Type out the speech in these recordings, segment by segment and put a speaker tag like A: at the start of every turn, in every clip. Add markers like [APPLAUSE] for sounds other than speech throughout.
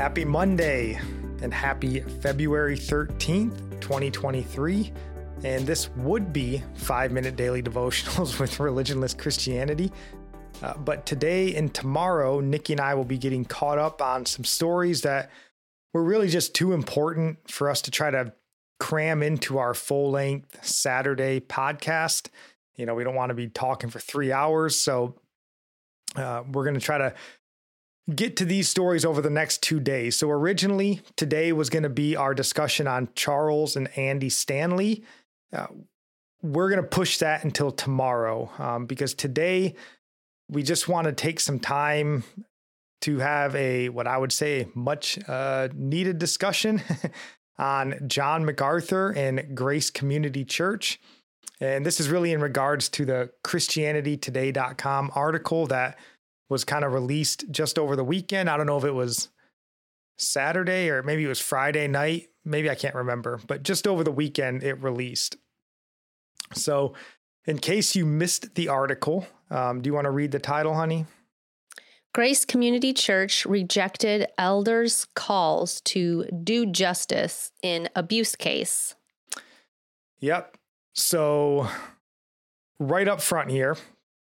A: Happy Monday and happy February 13th, 2023. And this would be five minute daily [LAUGHS] devotionals with religionless Christianity. Uh, but today and tomorrow, Nikki and I will be getting caught up on some stories that were really just too important for us to try to cram into our full length Saturday podcast. You know, we don't want to be talking for three hours. So uh, we're going to try to get to these stories over the next two days. So, originally, today was going to be our discussion on Charles and Andy Stanley. Uh, we're going to push that until tomorrow um, because today we just want to take some time to have a, what I would say, much uh, needed discussion [LAUGHS] on John MacArthur and Grace Community Church. And this is really in regards to the ChristianityToday.com article that was kind of released just over the weekend. I don't know if it was Saturday or maybe it was Friday night. Maybe I can't remember, but just over the weekend it released. So, in case you missed the article, um, do you want to read the title, honey?
B: Grace Community Church rejected elders' calls to do justice in abuse case.
A: Yep. So, right up front here,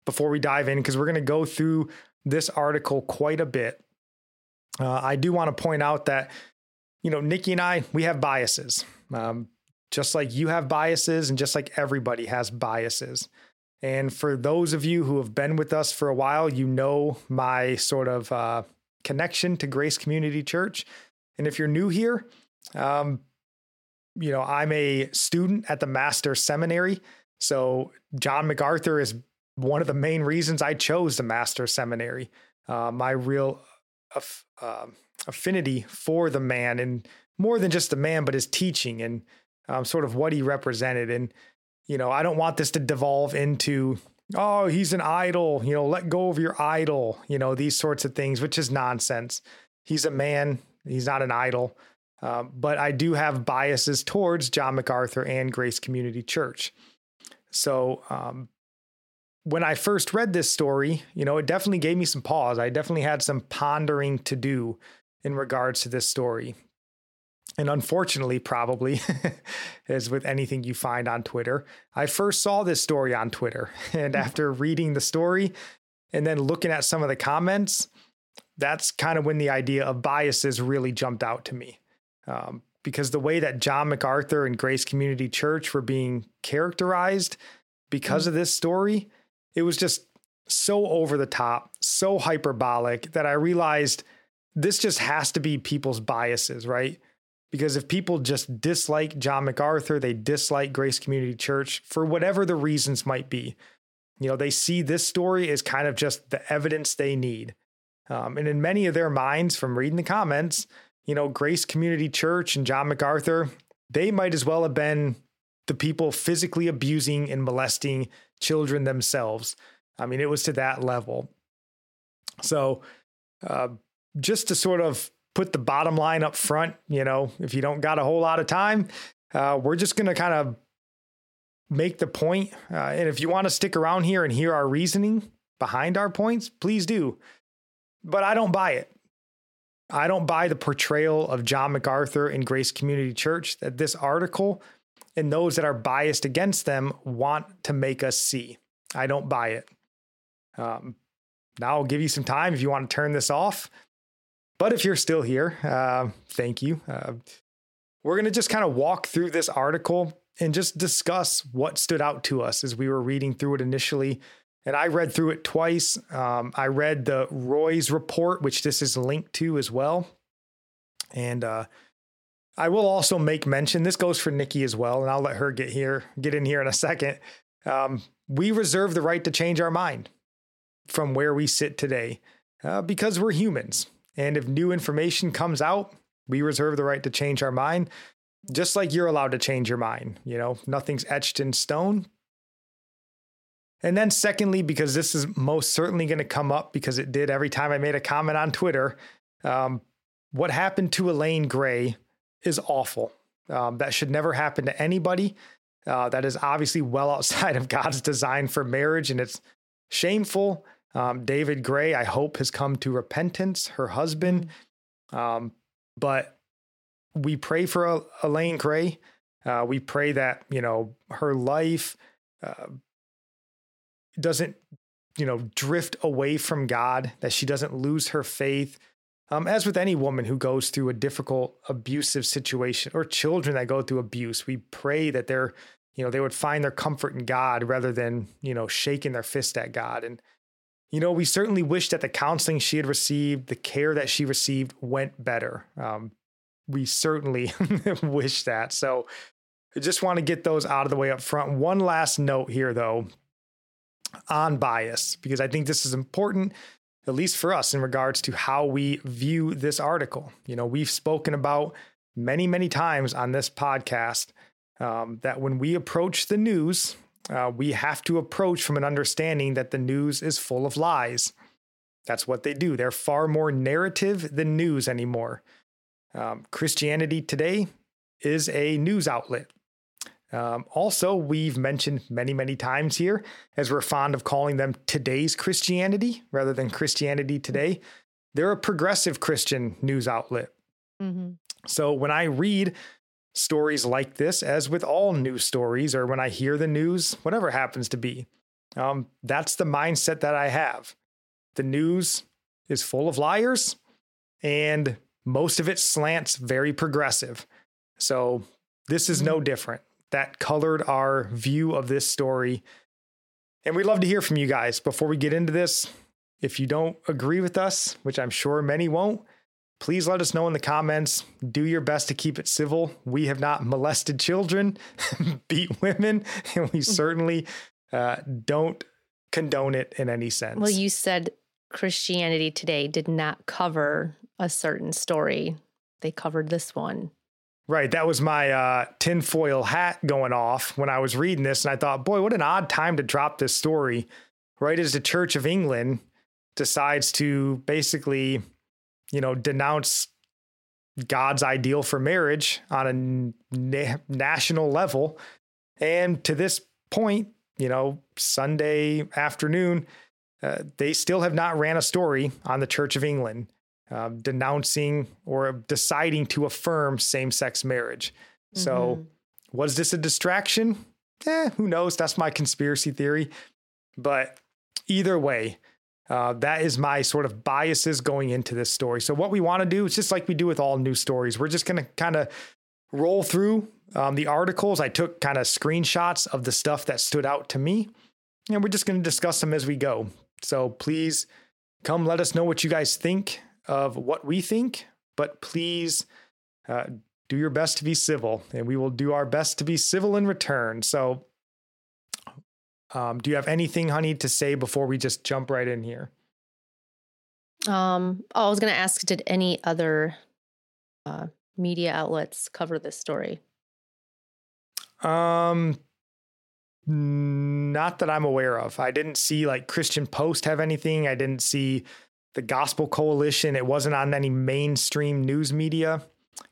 A: before we dive in, because we're going to go through this article quite a bit. Uh, I do want to point out that, you know, Nikki and I, we have biases. Um, just like you have biases and just like everybody has biases. And for those of you who have been with us for a while, you know my sort of uh, connection to Grace Community Church. And if you're new here, um, you know, I'm a student at the Master's Seminary. So John MacArthur is one of the main reasons I chose the master's seminary. Uh, my real aff- uh, affinity for the man, and more than just the man, but his teaching and um, sort of what he represented. And you know, I don't want this to devolve into oh, he's an idol. You know, let go of your idol. You know, these sorts of things, which is nonsense. He's a man. He's not an idol. Uh, but I do have biases towards John MacArthur and Grace Community Church. So, um, when I first read this story, you know, it definitely gave me some pause. I definitely had some pondering to do in regards to this story. And unfortunately, probably, [LAUGHS] as with anything you find on Twitter, I first saw this story on Twitter. [LAUGHS] And mm-hmm. after reading the story and then looking at some of the comments, that's kind of when the idea of biases really jumped out to me. Um, because the way that John MacArthur and Grace Community Church were being characterized because mm-hmm. of this story, it was just so over the top, so hyperbolic that I realized this just has to be people's biases, right? Because if people just dislike John MacArthur, they dislike Grace Community Church for whatever the reasons might be. You know, they see this story as kind of just the evidence they need. Um, and in many of their minds, from reading the comments, you know, Grace Community Church and John MacArthur, they might as well have been the people physically abusing and molesting children themselves. I mean, it was to that level. So, uh, just to sort of put the bottom line up front, you know, if you don't got a whole lot of time, uh, we're just going to kind of make the point. Uh, and if you want to stick around here and hear our reasoning behind our points, please do. But I don't buy it. I don't buy the portrayal of John MacArthur in Grace Community Church that this article and those that are biased against them want to make us see. I don't buy it. Um, now I'll give you some time if you want to turn this off. But if you're still here, uh, thank you. Uh, we're going to just kind of walk through this article and just discuss what stood out to us as we were reading through it initially. And I read through it twice. Um, I read the Roys report, which this is linked to as well. And uh, I will also make mention. This goes for Nikki as well, and I'll let her get here, get in here in a second. Um, we reserve the right to change our mind from where we sit today uh, because we're humans. And if new information comes out, we reserve the right to change our mind, just like you're allowed to change your mind. You know, nothing's etched in stone. And then, secondly, because this is most certainly going to come up because it did every time I made a comment on Twitter, um, what happened to Elaine Gray is awful. Um, that should never happen to anybody. Uh, that is obviously well outside of [LAUGHS] God's design for marriage, and it's shameful. Um, David Gray, I hope, has come to repentance, her husband. Um, but we pray for Elaine Gray. Uh, we pray that, you know, her life uh, doesn't, you know, drift away from God, that she doesn't lose her faith. Um, as with any woman who goes through a difficult, abusive situation or children that go through abuse, we pray that they're, you know, they would find their comfort in God rather than, you know, shaking their fist at God. And you know, we certainly wish that the counseling she had received, the care that she received went better. Um, we certainly [LAUGHS] wish that. So I just want to get those out of the way up front. One last note here, though, on bias, because I think this is important, at least for us, in regards to how we view this article. You know, we've spoken about many, many times on this podcast um, that when we approach the news, uh, we have to approach from an understanding that the news is full of lies. That's what they do. They're far more narrative than news anymore. Um, Christianity Today is a news outlet. Um, also, we've mentioned many, many times here, as we're fond of calling them today's Christianity rather than Christianity Today, they're a progressive Christian news outlet. Mm-hmm. So when I read stories like this, as with all news stories, or when I hear the news, whatever happens to be. Um, that's the mindset that I have. The news is full of liars, and most of it slants very progressive. So this is no mm-hmm. different. That colored our view of this story. And we'd love to hear from you guys before we get into this. If you don't agree with us, which I'm sure many won't, please let us know in the comments. Do your best to keep it civil. We have not molested children, [LAUGHS] beat women, and we certainly uh, don't condone it in any sense.
B: Well, you said Christianity Today did not cover a certain story, they covered this one.
A: Right. That was my uh, tinfoil hat going off when I was reading this. And I thought, boy, what an odd time to drop this story. Right as the Church of England decides to basically you know, denounce God's ideal for marriage on a na- national level. And to this point, you know, Sunday afternoon, uh, they still have not ran a story on the Church of England uh, denouncing or deciding to affirm same sex marriage. Mm-hmm. So, was this a distraction? Eh, who knows? That's my conspiracy theory. But either way, uh, that is my sort of biases going into this story. So, what we want to do is just like we do with all news stories, we're just going to kind of roll through um, the articles. I took kind of screenshots of the stuff that stood out to me, and we're just going to discuss them as we go. So, please come let us know what you guys think of what we think, but please uh, do your best to be civil, and we will do our best to be civil in return. So, um, do you have anything, honey, to say before we just jump right in here?
B: Um, oh, I was going to ask, did any other uh, media outlets cover this story?
A: Um, Not that I'm aware of. I didn't see like Christian Post have anything. I didn't see the Gospel Coalition. It wasn't on any mainstream news media.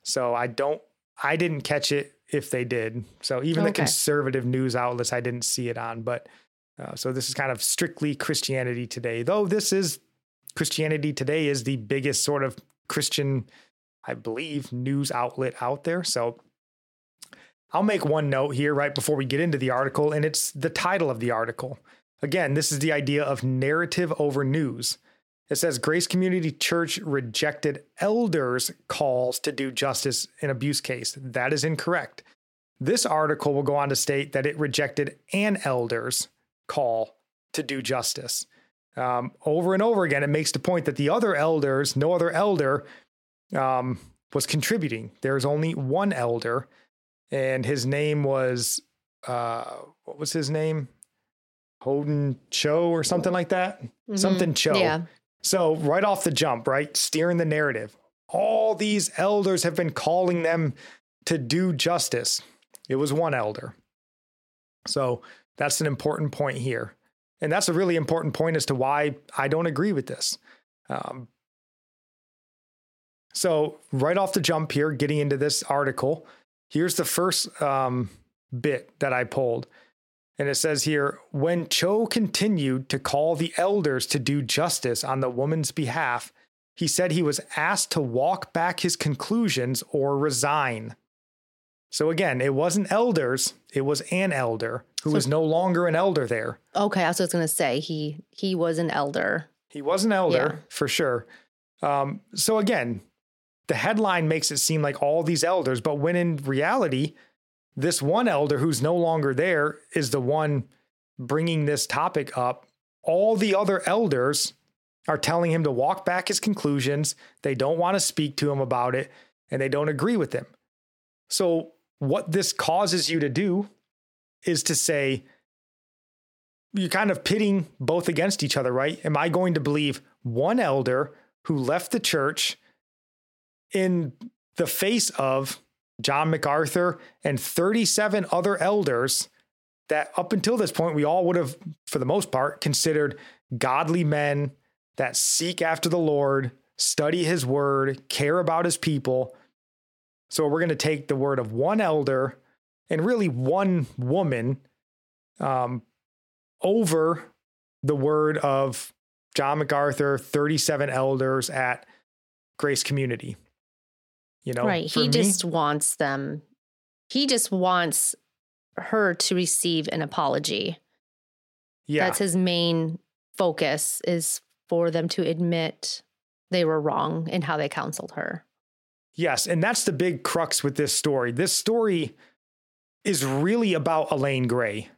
A: So I don't, I didn't catch it if they did. So even okay. the conservative news outlets, I didn't see it on. But uh, so this is kind of strictly Christianity Today, though this is Christianity Today is the biggest sort of Christian, I believe, news outlet out there. So I'll make one note here right before we get into the article, and it's the title of the article. Again, this is the idea of narrative over news. It says Grace Community Church rejected elders' calls to do justice in abuse case. That is incorrect. This article will go on to state that it rejected an elder's call to do justice. Um, over and over again, it makes the point that the other elders, no other elder, um, was contributing. There's only one elder, and his name was uh, what was his name? Holden Cho or something like that. Mm-hmm. Something Cho. Yeah. So, right off the jump, right, steering the narrative, all these elders have been calling them to do justice. It was one elder. So, that's an important point here. And that's a really important point as to why I don't agree with this. Um, so, right off the jump here, getting into this article, here's the first um, bit that I pulled. And it says here when Cho continued to call the elders to do justice on the woman's behalf, he said he was asked to walk back his conclusions or resign. So again, it wasn't elders, it was an elder who so, was no longer an elder there.
B: Okay, I was going to say he he was an elder.
A: He was an elder yeah. for sure. Um, so again, the headline makes it seem like all these elders, but when in reality, this one elder who's no longer there is the one bringing this topic up. All the other elders are telling him to walk back his conclusions. They don't want to speak to him about it and they don't agree with him. So, what this causes you to do is to say, you're kind of pitting both against each other, right? Am I going to believe one elder who left the church in the face of John MacArthur, and 37 other elders that up until this point, we all would have, for the most part, considered godly men that seek after the Lord, study his word, care about his people. So we're going to take the word of one elder and really one woman um, over the word of John MacArthur, 37 elders at Grace Community. You know,
B: right. He me, just wants them, he just wants her to receive an apology. Yeah. That's his main focus is for them to admit they were wrong in how they counseled her.
A: Yes. And that's the big crux with this story. This story is really about Elaine Gray.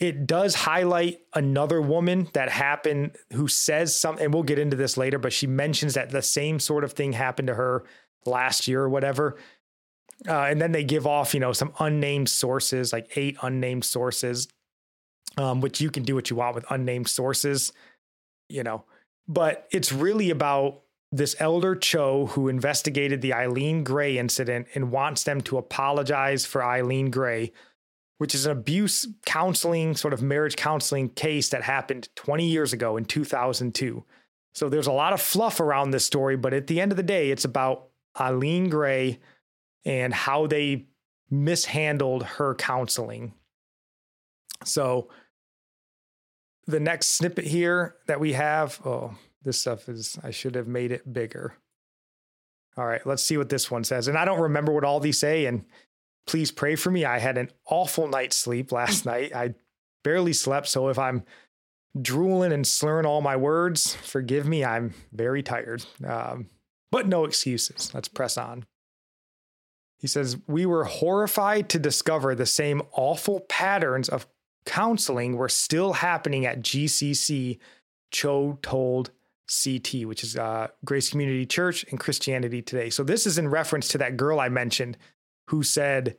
A: It does highlight another woman that happened who says something, and we'll get into this later, but she mentions that the same sort of thing happened to her last year or whatever. Uh, and then they give off, you know, some unnamed sources, like eight unnamed sources, um, which you can do what you want with unnamed sources, you know. But it's really about this elder Cho who investigated the Eileen Gray incident and wants them to apologize for Eileen Gray, which is an abuse counseling, sort of marriage counseling case that happened 20 years ago in 2002. So there's a lot of fluff around this story, but at the end of the day, it's about Eileen Gray and how they mishandled her counseling. So the next snippet here that we have, oh, this stuff is, I should have made it bigger. All right, let's see what this one says. And I don't remember what all these say. And please pray for me. I had an awful night's sleep last [LAUGHS] night. I barely slept. So if I'm drooling and slurring all my words, forgive me. I'm very tired. Um, but no excuses. Let's press on. He says, We were horrified to discover the same awful patterns of counseling were still happening at GCC, Cho told CT, which is uh, Grace Community Church and Christianity Today. So this is in reference to that girl I mentioned who said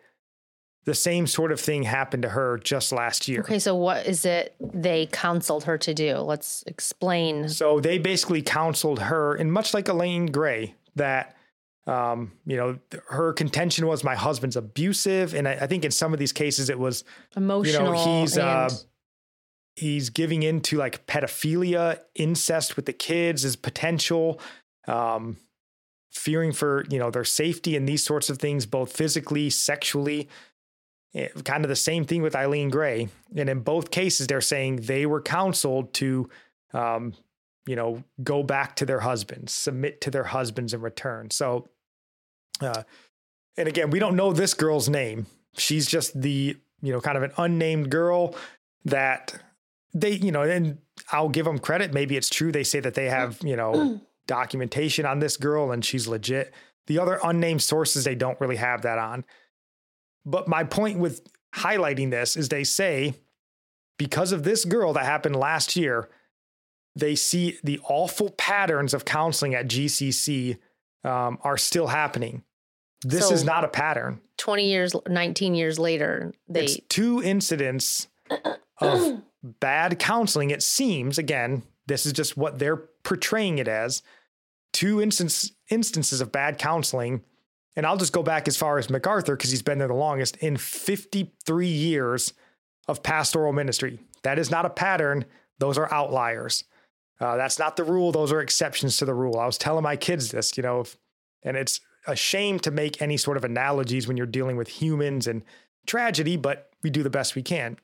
A: the same sort of thing happened to her just last year.
B: Okay, so what is it they counseled her to do? Let's explain.
A: So they basically counseled her, and much like Elaine Gray, that Um, you know, her contention was my husband's abusive, and I, I think in some of these cases it was
B: emotional.
A: You know, he's
B: uh,
A: he's giving into like pedophilia, incest with the kids, is potential. Um, fearing for you know their safety and these sorts of things, both physically, sexually. Eh, kind of the same thing with Eileen Gray, and in both cases, they're saying they were counseled to, um, you know, go back to their husbands, submit to their husbands in return. So, uh, and again, we don't know this girl's name. She's just the you know kind of an unnamed girl that they you know and I'll give them credit. Maybe it's true. They say that they have you know [CLEARS THROAT] documentation on this girl and she's legit. The other unnamed sources, they don't really have that on. But my point with highlighting this is they say because of this girl that happened last year, they see the awful patterns of counseling at GCC um, are still happening. This so is not a pattern.
B: 20 years, 19 years later, they.
A: It's two incidents of [CLEARS THROAT] bad counseling. It seems, again, this is just what they're portraying it as two instance, instances of bad counseling. And I'll just go back as far as MacArthur because he's been there the longest in 53 years of pastoral ministry. That is not a pattern, those are outliers. Uh, that's not the rule, those are exceptions to the rule. I was telling my kids this, you know, if, and it's a shame to make any sort of analogies when you're dealing with humans and tragedy, but we do the best we can.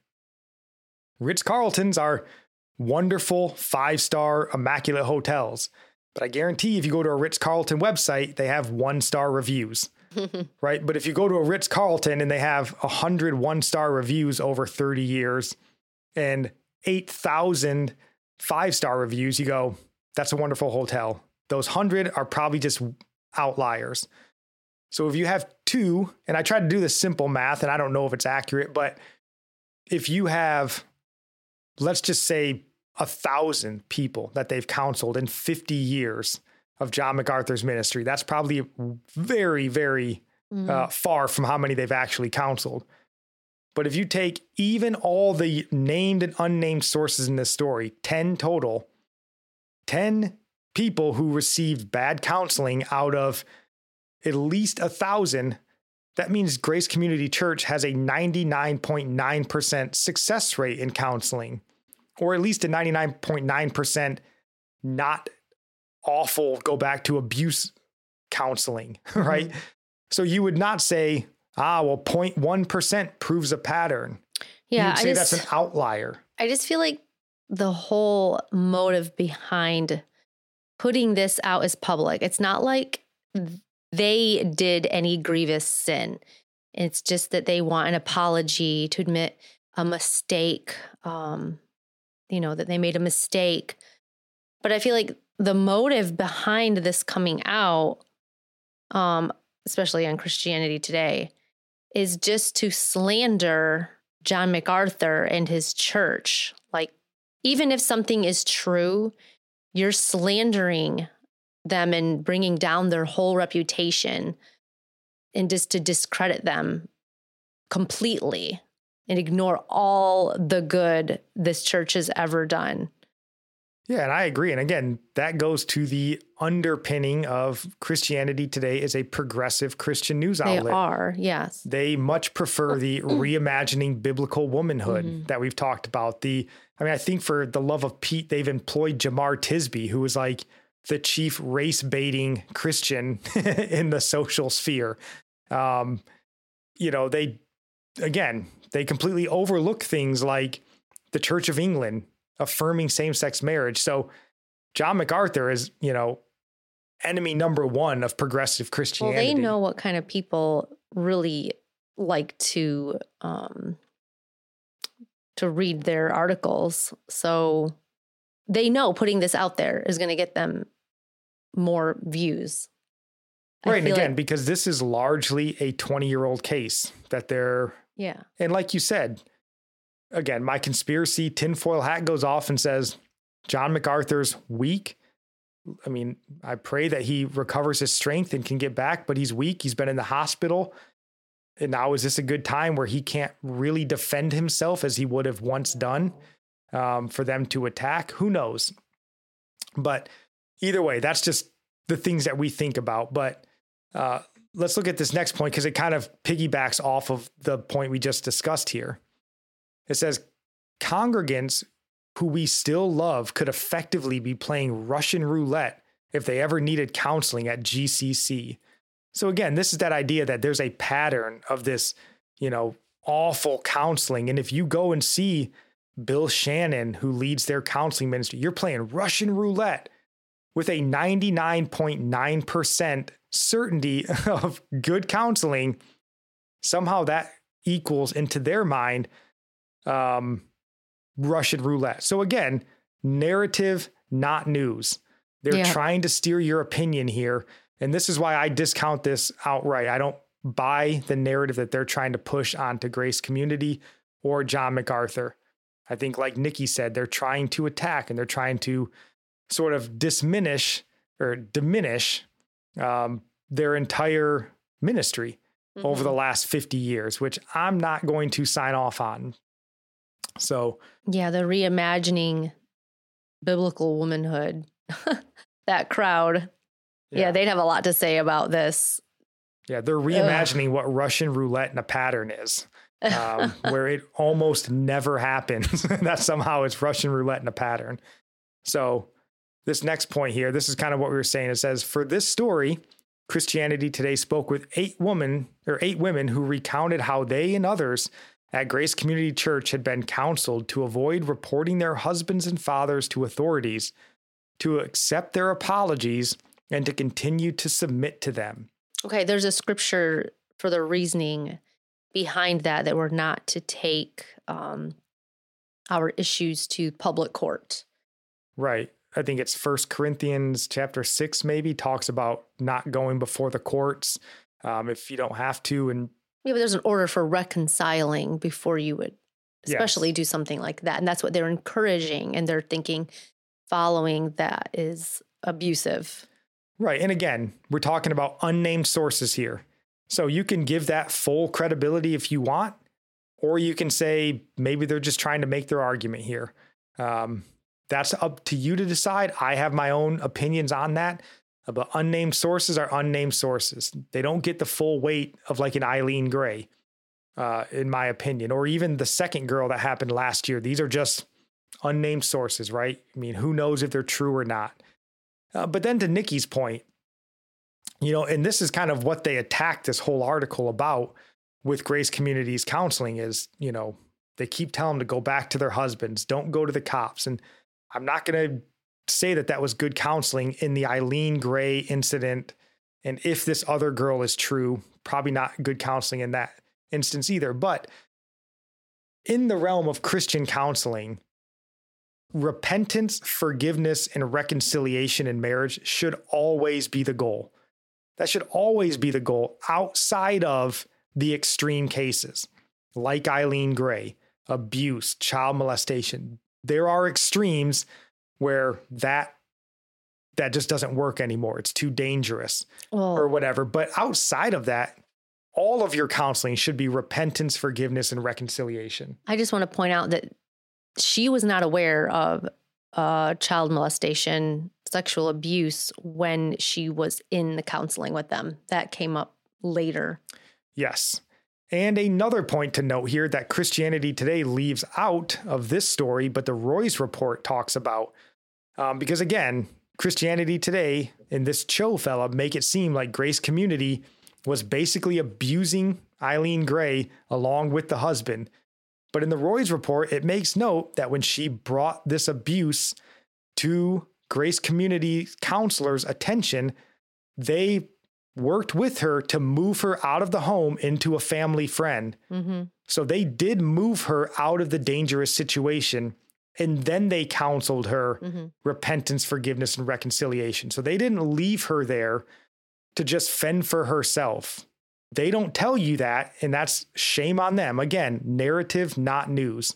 A: Ritz Carltons are wonderful five star immaculate hotels. But I guarantee if you go to a Ritz Carlton website, they have one star reviews. [LAUGHS] right? But if you go to a Ritz Carlton and they have 100 one star reviews over 30 years and 8,000 five star reviews, you go, that's a wonderful hotel. Those 100 are probably just outliers. So if you have two, and I tried to do this simple math and I don't know if it's accurate, but if you have, let's just say a thousand people that they've counseled in 50 years of John MacArthur's ministry. That's probably very, very mm. uh, far from how many they've actually counseled. But if you take even all the named and unnamed sources in this story, 10 total, 10 people who received bad counseling out of at least a thousand, that means Grace Community Church has a 99.9% success rate in counseling or at least a 99.9% not awful go back to abuse counseling, [LAUGHS] right? Mm-hmm. So you would not say, ah, well, 0.1% proves a pattern.
B: Yeah.
A: You'd say just, that's an outlier.
B: I just feel like the whole motive behind putting this out as public, it's not like they did any grievous sin. It's just that they want an apology to admit a mistake, um, you know, that they made a mistake. But I feel like the motive behind this coming out, um, especially on Christianity Today, is just to slander John MacArthur and his church. Like, even if something is true, you're slandering them and bringing down their whole reputation and just to discredit them completely and ignore all the good this church has ever done.
A: Yeah, and I agree. And again, that goes to the underpinning of Christianity today is a progressive Christian news outlet.
B: They are, yes.
A: They much prefer the [CLEARS THROAT] reimagining biblical womanhood mm-hmm. that we've talked about. The I mean, I think for the love of Pete, they've employed Jemar Tisby, who was like the chief race baiting Christian [LAUGHS] in the social sphere. Um, you know, they again, they completely overlook things like the Church of England affirming same sex marriage. So John MacArthur is, you know, enemy number one of progressive Christianity.
B: Well, they know what kind of people really like to um, to read their articles. So they know putting this out there is going to get them more views.
A: Right. And again, like, because this is largely a 20 year old case that they're
B: yeah.
A: And like you said, again, my conspiracy tinfoil hat goes off and says John MacArthur's weak. I mean, I pray that he recovers his strength and can get back, but he's weak. He's been in the hospital. And now is this a good time where he can't really defend himself as he would have once done um, for them to attack? Who knows? But either way, that's just the things that we think about. But Uh, let's look at this next point because it kind of piggybacks off of the point we just discussed here. It says congregants who we still love could effectively be playing Russian roulette if they ever needed counseling at GCC. So again, this is that idea that there's a pattern of this, you know, awful counseling. And if you go and see Bill Shannon, who leads their counseling ministry, you're playing Russian roulette with a 99.9% certainty [LAUGHS] of good counseling. Somehow that equals into their mind um, Russian roulette. So again, narrative, not news. They're yeah. trying to steer your opinion here. And this is why I discount this outright. I don't buy the narrative that they're trying to push onto Grace Community or John MacArthur. I think, like Nikki said, they're trying to attack and they're trying to sort of diminish or diminish um, their entire ministry mm-hmm. over the mm-hmm. last 50 years, which I'm not going to sign off on. So,
B: yeah, the reimagining biblical womanhood, [LAUGHS] that crowd, yeah. yeah. they'd have a lot to say about this.
A: Yeah, they're reimagining Ugh. what Russian roulette and a pattern is. um, [LAUGHS] where it almost never happens. [LAUGHS] that somehow it's Russian roulette and a pattern. So, this next point here, this is kind of what we were saying. It says, For this story, Christianity Today spoke with eight women or eight women who recounted how they and others at Grace Community Church had been counseled to avoid reporting their husbands and fathers to authorities, to accept their apologies, and to continue to submit to them.
B: Okay, there's a scripture for the reasoning behind that that we're not to take um, our issues to public court.
A: Right. I think it's First Corinthians chapter six, maybe talks about not going before the courts um, if you don't have to, and
B: yeah, but there's an order for reconciling before you would especially yes. do something like that. And that's what they're encouraging. And they're thinking following that is abusive.
A: Right. And again, we're talking about unnamed sources here. So you can give that full credibility if you want, or you can say maybe they're just trying to make their argument here. Um, that's up to you to decide. I have my own opinions on that. But unnamed sources are unnamed sources. They don't get the full weight of like an Eileen Gray, uh, in my opinion, or even the second girl that happened last year. These are just unnamed sources, right? I mean, who knows if they're true or not? Uh, but then to Nikki's point, you know, and this is kind of what they attacked this whole article about with Grace Communities Counseling is, you know, they keep telling them to go back to their husbands, don't go to the cops. And I'm not going to say that that was good counseling in the Eileen Gray incident. And if this other girl is true, probably not good counseling in that instance either. But in the realm of Christian counseling, repentance, forgiveness, and reconciliation in marriage should always be the goal. That should always be the goal outside of the extreme cases like Eileen Gray, abuse, child molestation. There are extremes where that that just doesn't work anymore. It's too dangerous well, or whatever. But outside of that, all of your counseling should be repentance, forgiveness, and reconciliation.
B: I just want to point out that she was not aware of uh, child molestation, sexual abuse when she was in the counseling with them. That came up later.
A: Yes. And another point to note here that Christianity Today leaves out of this story, but the Roys report talks about um, because again, Christianity Today and this Cho fella make it seem like Grace Community was basically abusing Eileen Gray along with the husband. But in the Roys report, it makes note that when she brought this abuse to Grace Community counselors' attention, they worked with her to move her out of the home into a family friend. Mm-hmm. So they did move her out of the dangerous situation and then they counseled her mm-hmm. repentance, forgiveness, and reconciliation. So they didn't leave her there to just fend for herself. They don't tell you that, and that's shame on them. Again, narrative, not news.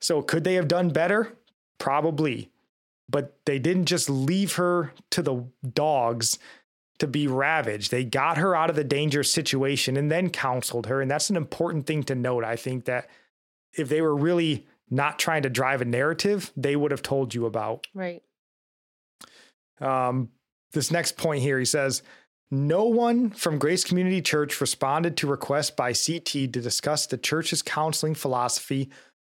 A: So could they have done better? Probably. But they didn't just leave her to the dogs to be ravaged. They got her out of the dangerous situation and then counseled her. And that's an important thing to note. I think that if they were really not trying to drive a narrative they would have told you about.
B: Right.
A: Um, this next point here, he says, No one from Grace Community Church responded to requests by CT to discuss the church's counseling philosophy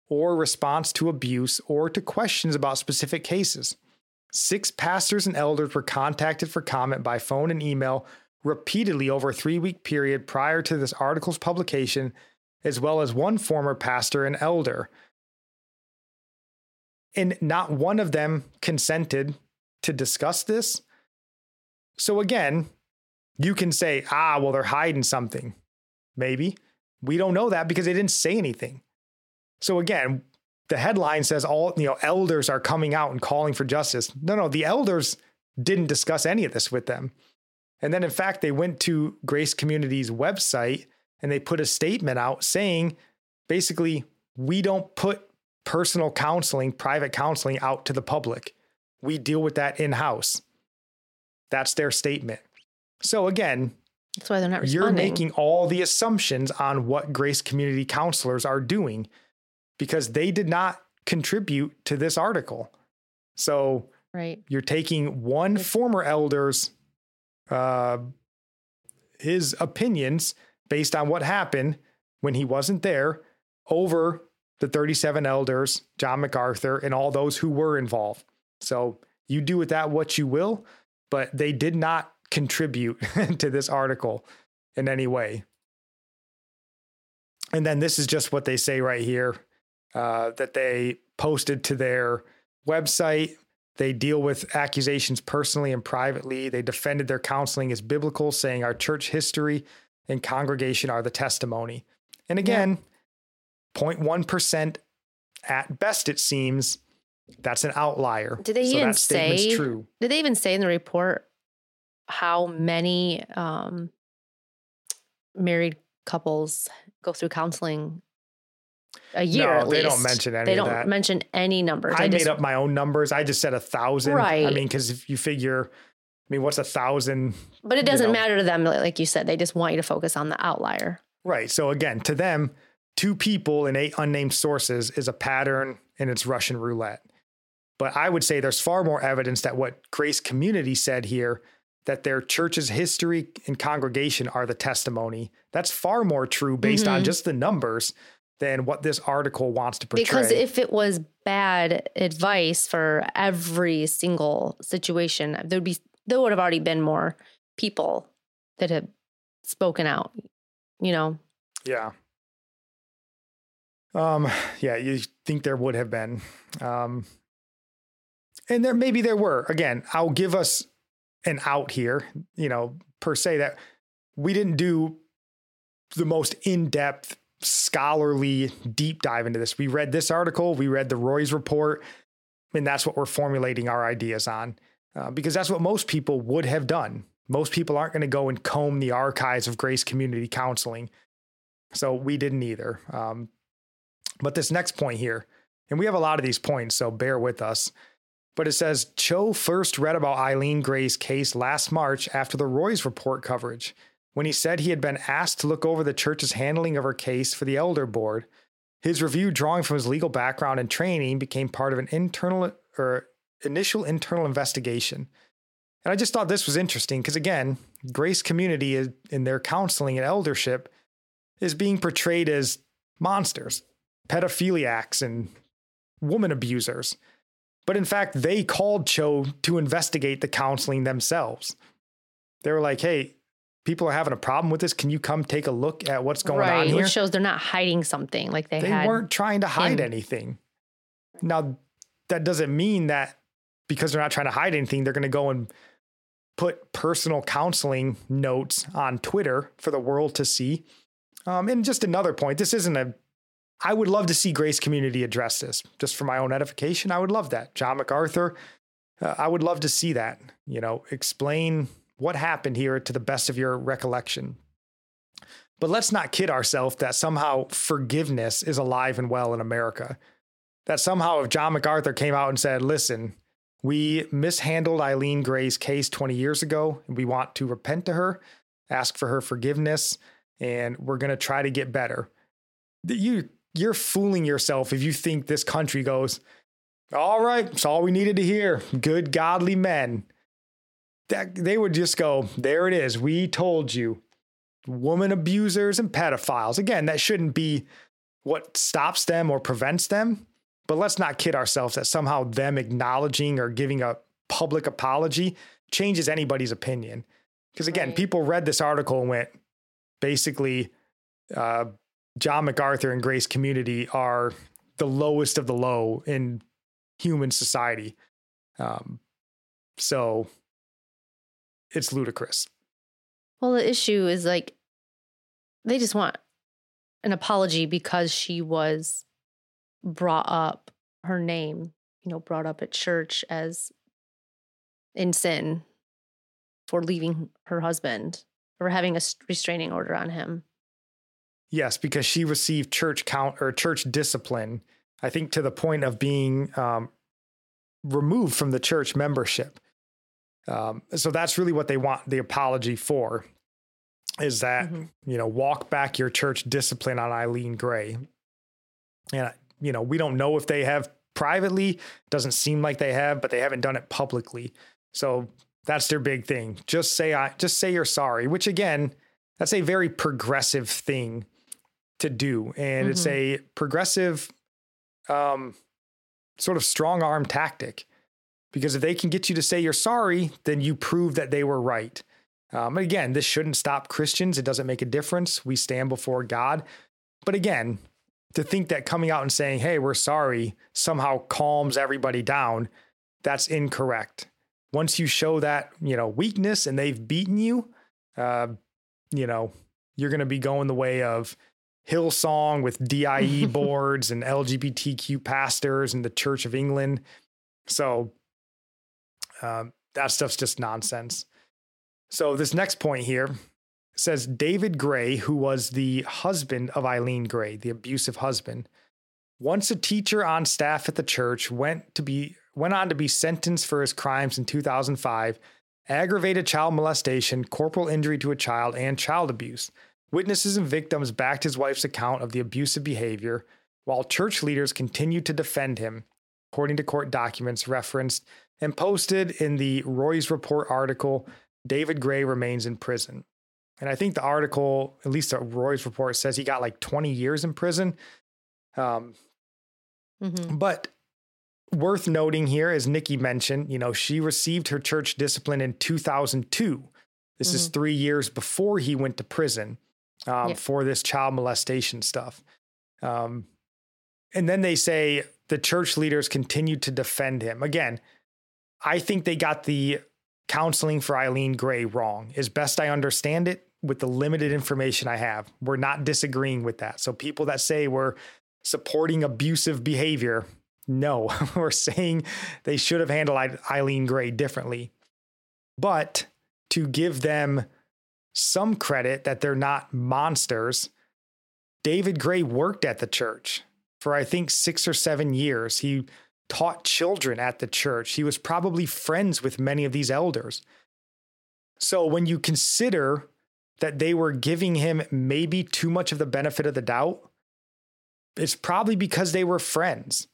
A: or response to abuse or to questions about specific cases. Six pastors and elders were contacted for comment by phone and email repeatedly over a three week period prior to this article's publication, as well as one former pastor and elder. And not one of them consented to discuss this. So again, you can say, ah, well, they're hiding something. Maybe. We don't know that because they didn't say anything. So again, the headline says all, you know, elders are coming out and calling for justice. No, no, the elders didn't discuss any of this with them. And then, in fact, they went to Grace Community's website and they put a statement out saying basically, we don't put personal counseling, private counseling out to the public. We deal with that in house. That's their statement. So, again,
B: that's why they're not
A: responding. You're making all the assumptions on what Grace Community counselors are doing because they did not contribute to this article. So,
B: right.
A: you're taking one former elder's uh, his opinions based on what happened when he wasn't there over the 37 elders, John MacArthur, and all those who were involved. So you do with that what you will, but they did not contribute [LAUGHS] to this article in any way. And then this is just what they say right here uh, that they posted to their website they deal with accusations personally and privately. They defended their counseling as biblical, saying our church history and congregation are the testimony. And again, yeah. 0.1% at best, it seems. That's an outlier.
B: Did they so even say? True. Did they even say in the report how many um, married couples go through counseling a year.
A: No, they don't mention any.
B: They don't
A: that.
B: mention any numbers.
A: I, I just, made up my own numbers. I just said a thousand.
B: Right.
A: I mean, because if you figure, I mean, what's a thousand?
B: But it doesn't you know? matter to them, like you said. They just want you to focus on the outlier.
A: Right. So again, to them, two people in eight unnamed sources is a pattern, and it's Russian roulette. But I would say there's far more evidence that what Grace Community said here that their church's history and congregation are the testimony. That's far more true based mm-hmm. on just the numbers than what this article wants to portray.
B: Because if it was bad advice for every single situation, there would be there would have already been more people that had spoken out, you know.
A: Yeah. Um yeah, you think there would have been. Um and there maybe there were. Again, I'll give us an out here, you know, per se that we didn't do the most in-depth scholarly deep dive into this. We read this article, we read the Roys report, and that's what we're formulating our ideas on uh, because that's what most people would have done. Most people aren't going to go and comb the archives of Grace Community Counseling. So we didn't either. Um, but this next point here, and we have a lot of these points, so bear with us. But it says Cho first read about Eileen Gray's case last March after the Roys report coverage when he said he had been asked to look over the church's handling of her case for the elder board. His review, drawing from his legal background and training, became part of an internal or initial internal investigation. And I just thought this was interesting because, again, Grace Community in their counseling and eldership is being portrayed as monsters, pedophiliacs, and woman abusers. But in fact, they called Cho to investigate the counseling themselves. They were like, hey, people are having a problem with this. Can you come take a look at what's going right, on here?
B: Which shows they're not hiding something like they,
A: they weren't trying to hide anything. Now, that doesn't mean that because they're not trying to hide anything, they're going to go and put personal counseling notes on Twitter for the world to see. Um, and just another point, this isn't a. I would love to see Grace Community address this just for my own edification. I would love that. John MacArthur, uh, I would love to see that. You know, explain what happened here to the best of your recollection. But let's not kid ourselves that somehow forgiveness is alive and well in America. That somehow, if John MacArthur came out and said, listen, we mishandled Eileen Gray's case 20 years ago, and we want to repent to her, ask for her forgiveness, and we're going to try to get better. You, you're fooling yourself if you think this country goes, all right, it's all we needed to hear. Good, godly men that they would just go, there it is. We told you. Woman abusers and pedophiles. Again, that shouldn't be what stops them or prevents them. But let's not kid ourselves that somehow them acknowledging or giving a public apology changes anybody's opinion. Because again, right. people read this article and went, basically, uh, John MacArthur and Grace Community are the lowest of the low in human society. Um, so it's ludicrous.
B: Well, the issue is like they just want an apology because she was brought up her name, you know, brought up at church as in sin for leaving her husband or having a restraining order on him.
A: Yes, because she received church count or church discipline, I think to the point of being um, removed from the church membership. Um, so that's really what they want the apology for is that, mm-hmm. you know, walk back your church discipline on Eileen Gray. And, you know, we don't know if they have privately, doesn't seem like they have, but they haven't done it publicly. So that's their big thing. Just say I just say you're sorry, which again, that's a very progressive thing to do. And mm-hmm. it's a progressive um sort of strong arm tactic. Because if they can get you to say you're sorry, then you prove that they were right. Um, again, this shouldn't stop Christians. It doesn't make a difference. We stand before God. But again, to think that coming out and saying, hey, we're sorry, somehow calms everybody down, that's incorrect once you show that, you know, weakness and they've beaten you, uh, you know, you're going to be going the way of Hillsong with DIE [LAUGHS] boards and LGBTQ pastors and the Church of England. So um, that stuff's just nonsense. So this next point here says David Gray, who was the husband of Eileen Gray, the abusive husband, once a teacher on staff at the church, went to be went on to be sentenced for his crimes in 2005 aggravated child molestation, corporal injury to a child, and child abuse. Witnesses and victims backed his wife's account of the abusive behavior, while church leaders continued to defend him, according to court documents referenced and posted in the Roys Report article. David Gray remains in prison. And I think the article, at least the Roys Report, says he got like 20 years in prison. Um, mm-hmm. But worth noting here, as Nikki mentioned, you know, she received her church discipline in 2002. This mm-hmm. is three years before he went to prison um, yeah. for this child molestation stuff. Um, and then they say the church leaders continued to defend him. Again, I think they got the counseling for Eileen Gray wrong. As best I understand it, with the limited information I have, we're not disagreeing with that. So people that say we're supporting abusive behavior, no, [LAUGHS] we're saying they should have handled Eileen Gray differently. But to give them some credit that they're not monsters, David Gray worked at the church for I think six or seven years. He taught children at the church. He was probably friends with many of these elders. So when you consider that they were giving him maybe too much of the benefit of the doubt, it's probably because they were friends.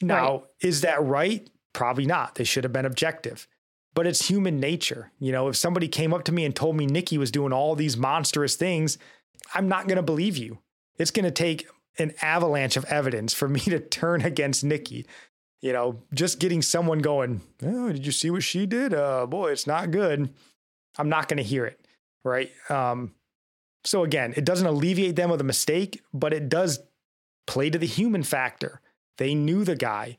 A: Now, right. is that right? Probably not. They should have been objective. But it's human nature. You know, if somebody came up to me and told me Nikki was doing all these monstrous things, I'm not going to believe you. It's going to take an avalanche of evidence for me to turn [LAUGHS] against Nikki. You know, just getting someone going, oh, did you see what she did? Uh, boy, it's not good. I'm not going to hear it. Right. Um, so again, it doesn't alleviate them of the mistake, but it does play to the human factor. They knew the guy.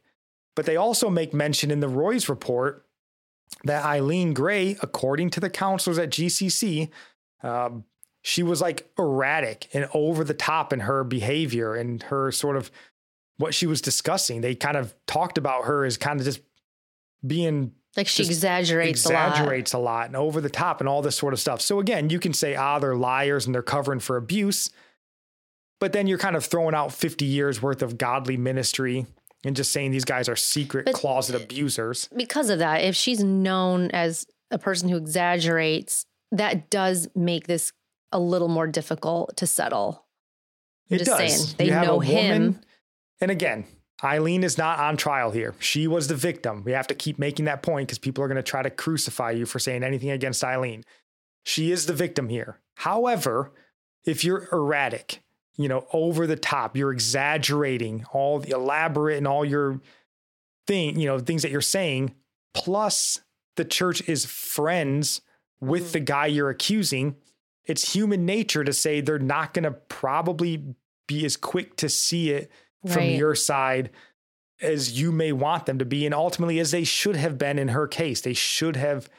A: But they also make mention in the Roys report that Eileen Gray, according to the counselors at GCC, she was like erratic and over the top in her behavior and her sort of what she was discussing. They kind of talked about her as kind of just being
B: like she exaggerates
A: exaggerates
B: a
A: lot. a lot and over the top and all this sort of stuff. So again, you can say ah they're liars and they're covering for abuse, but then you're kind of throwing out 50 years worth of godly ministry and just saying these guys are secret but closet abusers.
B: Because of that, if she's known as a person who exaggerates, that does make this a little more difficult to settle. I'm
A: it
B: just
A: does.
B: saying they know him.
A: and again, Eileen is not on trial here. She was the victim. We have to keep making that point because people are going to try to crucify you for saying anything against Eileen. She is the victim here. However, if you're erratic, you know, over the top, you're exaggerating all the elaborate and all your thing, you know, things that you're saying, plus the church is friends with mm-hmm. the guy you're accusing, it's human nature to say they're not going to probably be as quick to see it right. from your side as you may want them to be and ultimately as they should have been in her case they should have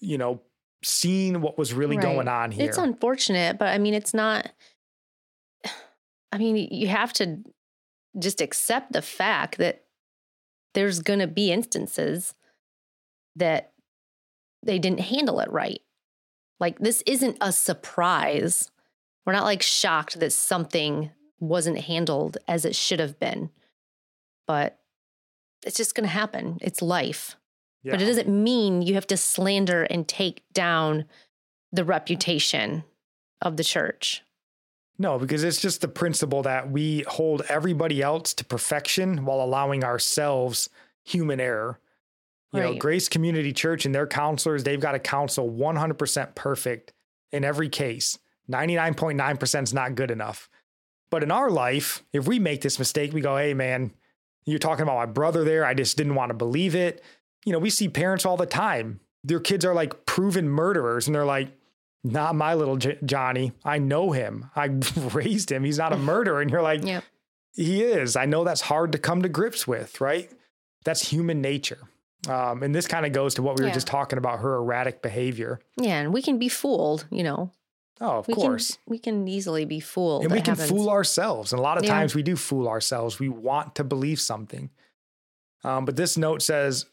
A: you know seen what was really right. going on here
B: it's unfortunate but i mean it's not [SIGHS] i mean you have to just accept the fact that there's going to be instances that they didn't handle it right like this isn't a surprise we're not like shocked that something wasn't handled as it should have been. But it's just going to happen. It's life. Yeah. But it doesn't mean you have to slander and take down the reputation of the church.
A: No, because it's just the principle that we hold everybody else to perfection while allowing ourselves human error. You right. know, Grace Community Church and their counselors, they've got to counsel 100% perfect in every case. 99.9% is not good enough. But in our life, if we make this mistake, we go, hey, man, you're talking about my brother there. I just didn't want to believe it. You know, we see parents all the time. Their kids are like proven murderers, and they're like, not my little J- Johnny. I know him. I [LAUGHS] raised him. He's not a [LAUGHS] murderer. And you're like, yep. he is. I know that's hard to come to grips with, right? That's human nature. Um, and this kind of goes to what we yeah. were just talking about her erratic behavior.
B: Yeah. And we can be fooled, you know,
A: Oh, of
B: we
A: course.
B: Can, we can easily be fooled.
A: And we can happens. fool ourselves. And a lot of yeah. times we do fool ourselves. We want to believe something. Um, but this note says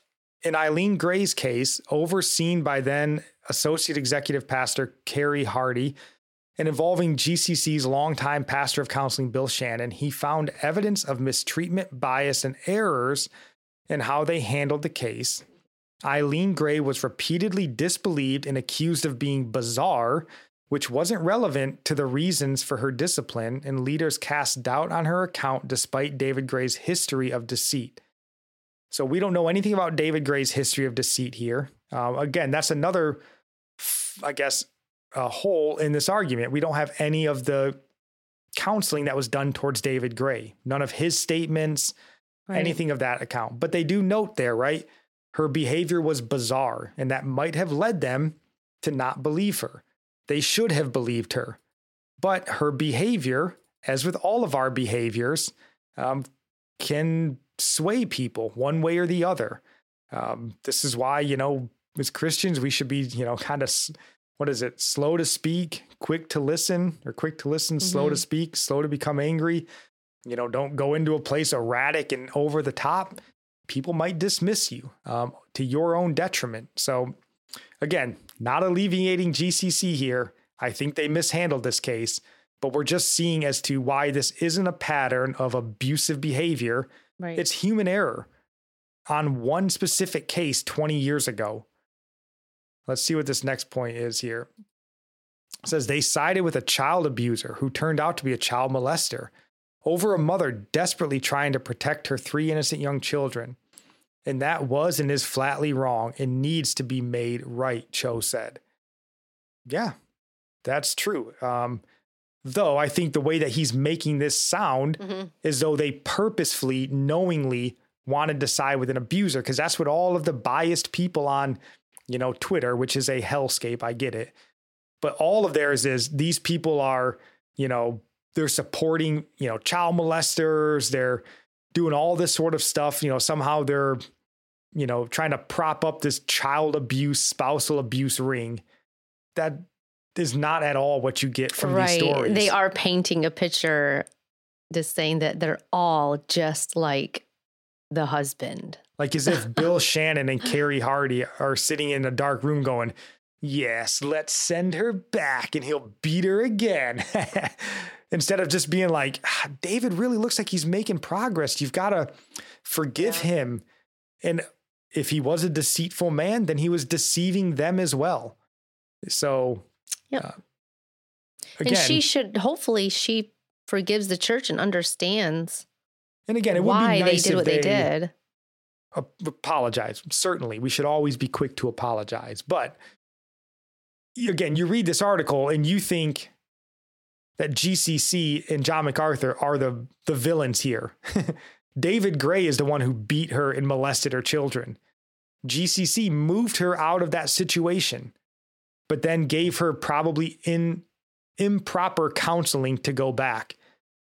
A: in Eileen Gray's case, overseen by then Associate Executive Pastor Carey Hardy and involving GCC's longtime pastor of counseling, Bill Shannon, he found evidence of mistreatment, bias, and errors in how they handled the case. Eileen Gray was repeatedly disbelieved and accused of being bizarre which wasn't relevant to the reasons for her discipline, and leaders cast doubt on her account despite David Gray's history of deceit. So we don't know anything about David Gray's history of deceit here. Uh, again, that's another, I guess, a hole in this argument. We don't have any of the counseling that was done towards David Gray, none of his statements, right. anything of that account. But they do note there, right? Her behavior was bizarre, and that might have led them to not believe her. They should have believed her. But her behavior, as with all of our behaviors, um, can sway people one way or the other. Um, this is why, you know, as Christians, we should be, you know, kind of, what is it, slow to speak, quick to listen, or quick to listen, mm-hmm. slow to mm-hmm. speak, slow to become angry. You know, don't go into a place erratic and over the top. People might dismiss you um, to your own detriment. So Again, not alleviating GCC here. I think they mishandled this case, but we're just seeing as to why this isn't a pattern of abusive behavior. Right. It's human error on one specific case 20 years ago. Let's see what this next point is here. It says they sided with a child abuser who turned out to be a child molester over a mother desperately trying to protect her three innocent young children. And that was and is flatly wrong and needs to be made right, Cho said. Yeah, that's true. Um, though I think the way that he's making this sound mm-hmm. is though they purposefully, knowingly wanted to side with an abuser, because that's what all of the biased people on, you know, Twitter, which is a hellscape, I get it. But all of theirs is these people are, you know, they're supporting, you know, child molesters, they're doing all this sort of stuff. You know, somehow they're, you know, trying to prop up this child abuse, spousal abuse ring. That is not at all what you get from right. these stories.
B: They are painting a picture, just saying that they're all just like the husband.
A: Like as if [LAUGHS] Bill Shannon and Carey Hardy are sitting in a dark room going, Yes, let's send her back and he'll beat her again. [LAUGHS] instead of just being like, ah, David really looks like he's making progress. You've got to forgive yeah. him. And if he was a deceitful man, then he was deceiving them as well. So,
B: yeah. Uh, and she should, hopefully, she forgives the church and understands
A: And again, it
B: why
A: would be nice
B: they did what
A: they,
B: they did.
A: Apologize. Certainly, we should always be quick to apologize. But again, you read this article and you think that GCC and John MacArthur are the the villains here. [LAUGHS] David Gray is the one who beat her and molested her children. GCC moved her out of that situation, but then gave her probably in improper counseling to go back.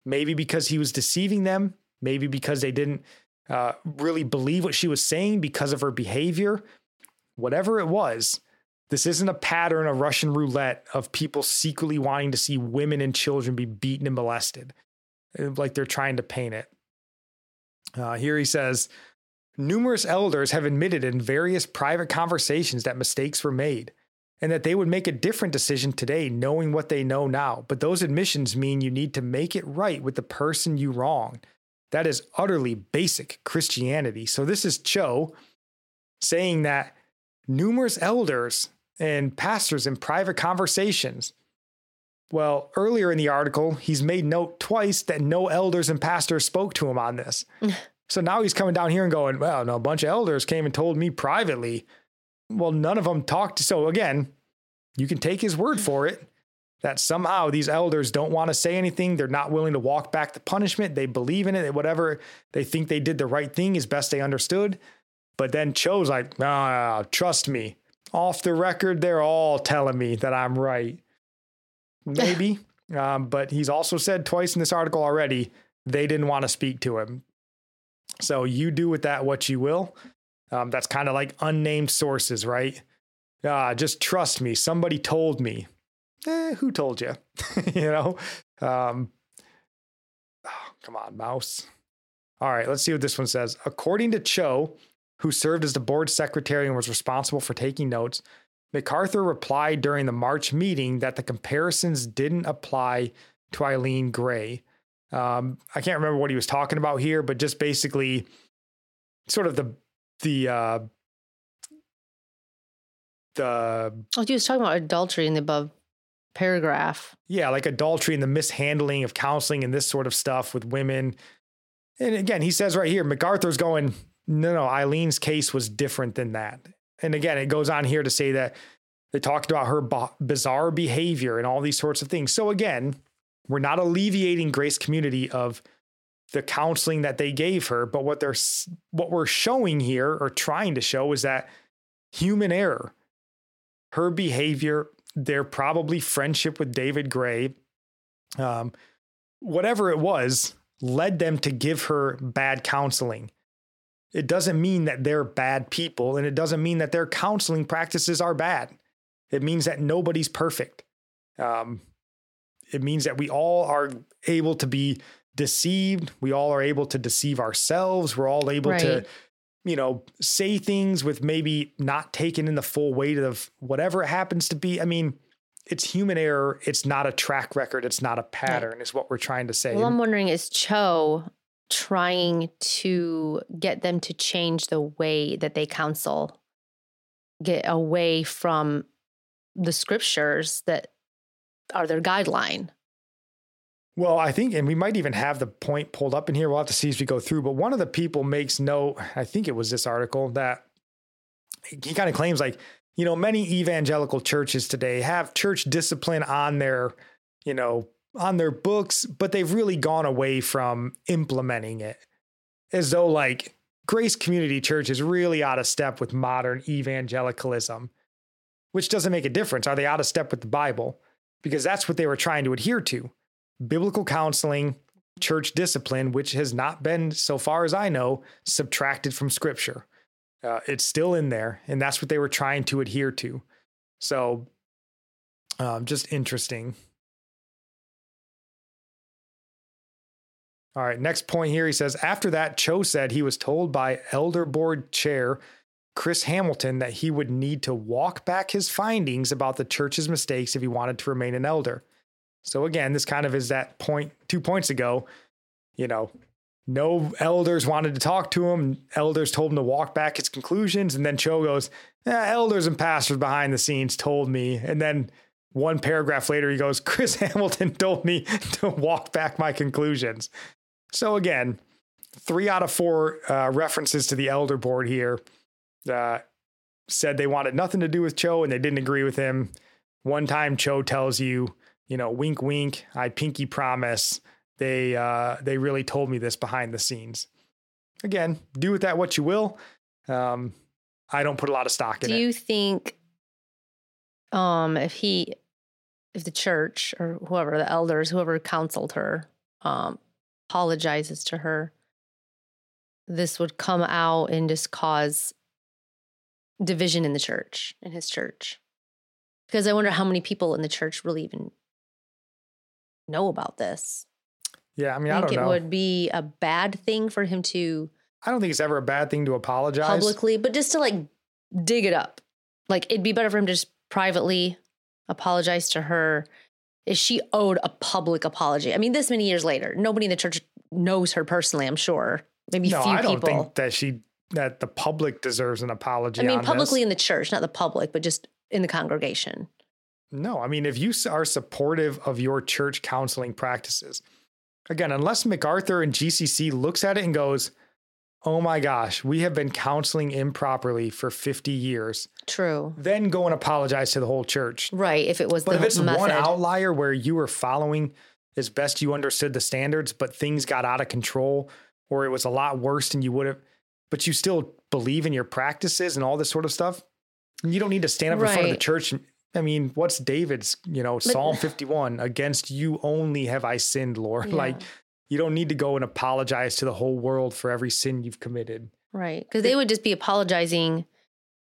A: Maybe because he was deceiving them, maybe because they didn't uh, really believe what she was saying because of her behavior. Whatever it was, this isn't a pattern of Russian roulette of people secretly wanting to see women and children be beaten and molested, uh, like they're trying to paint it. Uh, here he says numerous elders have admitted in various private conversations that mistakes were made and that they would make a different decision today knowing what they know now. But those admissions mean you need to make it right with the person you wronged. That is utterly basic Christianity. So this is Cho saying that numerous elders and pastors in private conversations. Well, earlier in the article, he's made note twice that no elders and pastors spoke to him on this. [LAUGHS] so now he's coming down here and going, well, no, a bunch of elders came and told me privately. Well, none of them talked. So again, you can take his word for it that somehow these elders don't want to say anything. They're not willing to walk back the punishment. They believe in it, whatever. They think they did the right thing as best they understood. But then Cho's like, nah, trust me off the record, they're all telling me that I'm right. Maybe. [LAUGHS] um, but he's also said twice in this article already they didn't want to speak to him. So you do with that what you will. Um, that's kind of like unnamed sources, right? Uh, just trust me. Somebody told me. Eh, who told you? [LAUGHS] you know? Um, oh, come on, mouse. All right, let's see what this one says. According to Cho, who served as the board secretary and was responsible for taking notes, MacArthur replied during the March meeting that the comparisons didn't apply to Eileen Gray. Um, I can't remember what he was talking about here, but just basically sort of the the uh, the
B: oh, he was talking about adultery in the above paragraph.
A: Yeah, like adultery and the mishandling of counseling and this sort of stuff with women. And again, he says right here, MacArthur's going, no, no, Eileen's case was different than that. And again, it goes on here to say that they talked about her bizarre behavior and all these sorts of things. So again, we're not alleviating Grace Community of the counseling that they gave her, but what they're what we're showing here or trying to show is that human error, her behavior, their probably friendship with David Gray, um, whatever it was, led them to give her bad counseling. It doesn't mean that they're bad people, and it doesn't mean that their counseling practices are bad. It means that nobody's perfect. Um, it means that we all are able to be deceived. We all are able to deceive ourselves. We're all able right. to, you know, say things with maybe not taking in the full weight of whatever it happens to be. I mean, it's human error. It's not a track record. It's not a pattern, right. is what we're trying to say.
B: Well, I'm wondering is Cho trying to get them to change the way that they counsel, get away from the scriptures that are their guideline.
A: Well, I think, and we might even have the point pulled up in here. We'll have to see as we go through. But one of the people makes note, I think it was this article, that he kind of claims like, you know, many evangelical churches today have church discipline on their, you know, on their books, but they've really gone away from implementing it as though like Grace Community Church is really out of step with modern evangelicalism, which doesn't make a difference. Are they out of step with the Bible? Because that's what they were trying to adhere to biblical counseling, church discipline, which has not been, so far as I know, subtracted from scripture. Uh, it's still in there, and that's what they were trying to adhere to. So, um, just interesting. All right, next point here. He says, after that, Cho said he was told by Elder Board Chair Chris Hamilton that he would need to walk back his findings about the church's mistakes if he wanted to remain an elder. So, again, this kind of is that point two points ago. You know, no elders wanted to talk to him. Elders told him to walk back his conclusions. And then Cho goes, eh, Elders and pastors behind the scenes told me. And then one paragraph later, he goes, Chris [LAUGHS] Hamilton told me to walk back my conclusions. So again, three out of four uh, references to the elder board here uh, said they wanted nothing to do with Cho and they didn't agree with him. One time, Cho tells you, you know, wink, wink, I pinky promise. They uh, they really told me this behind the scenes. Again, do with that what you will. Um, I don't put a lot of stock in
B: do
A: it.
B: Do you think, um, if he, if the church or whoever, the elders, whoever counseled her, um, apologizes to her, this would come out and just cause division in the church, in his church. Because I wonder how many people in the church really even know about this.
A: Yeah, I mean, I, I think
B: it would be a bad thing for him to.
A: I don't think it's ever a bad thing to apologize
B: publicly, but just to like dig it up. Like it'd be better for him to just privately apologize to her. Is she owed a public apology? I mean, this many years later, nobody in the church knows her personally. I'm sure. Maybe
A: no,
B: few
A: I don't
B: people.
A: think that she that the public deserves an apology.
B: I mean, publicly
A: this.
B: in the church, not the public, but just in the congregation.
A: No, I mean, if you are supportive of your church counseling practices, again, unless MacArthur and GCC looks at it and goes, "Oh my gosh, we have been counseling improperly for 50 years."
B: True.
A: Then go and apologize to the whole church.
B: Right. If it was,
A: but
B: if
A: it's
B: method.
A: one outlier where you were following as best you understood the standards, but things got out of control, or it was a lot worse than you would have, but you still believe in your practices and all this sort of stuff. You don't need to stand up right. in front of the church. I mean, what's David's, you know, but, Psalm 51 against you only have I sinned, Lord. Yeah. Like, you don't need to go and apologize to the whole world for every sin you've committed.
B: Right. Because they would just be apologizing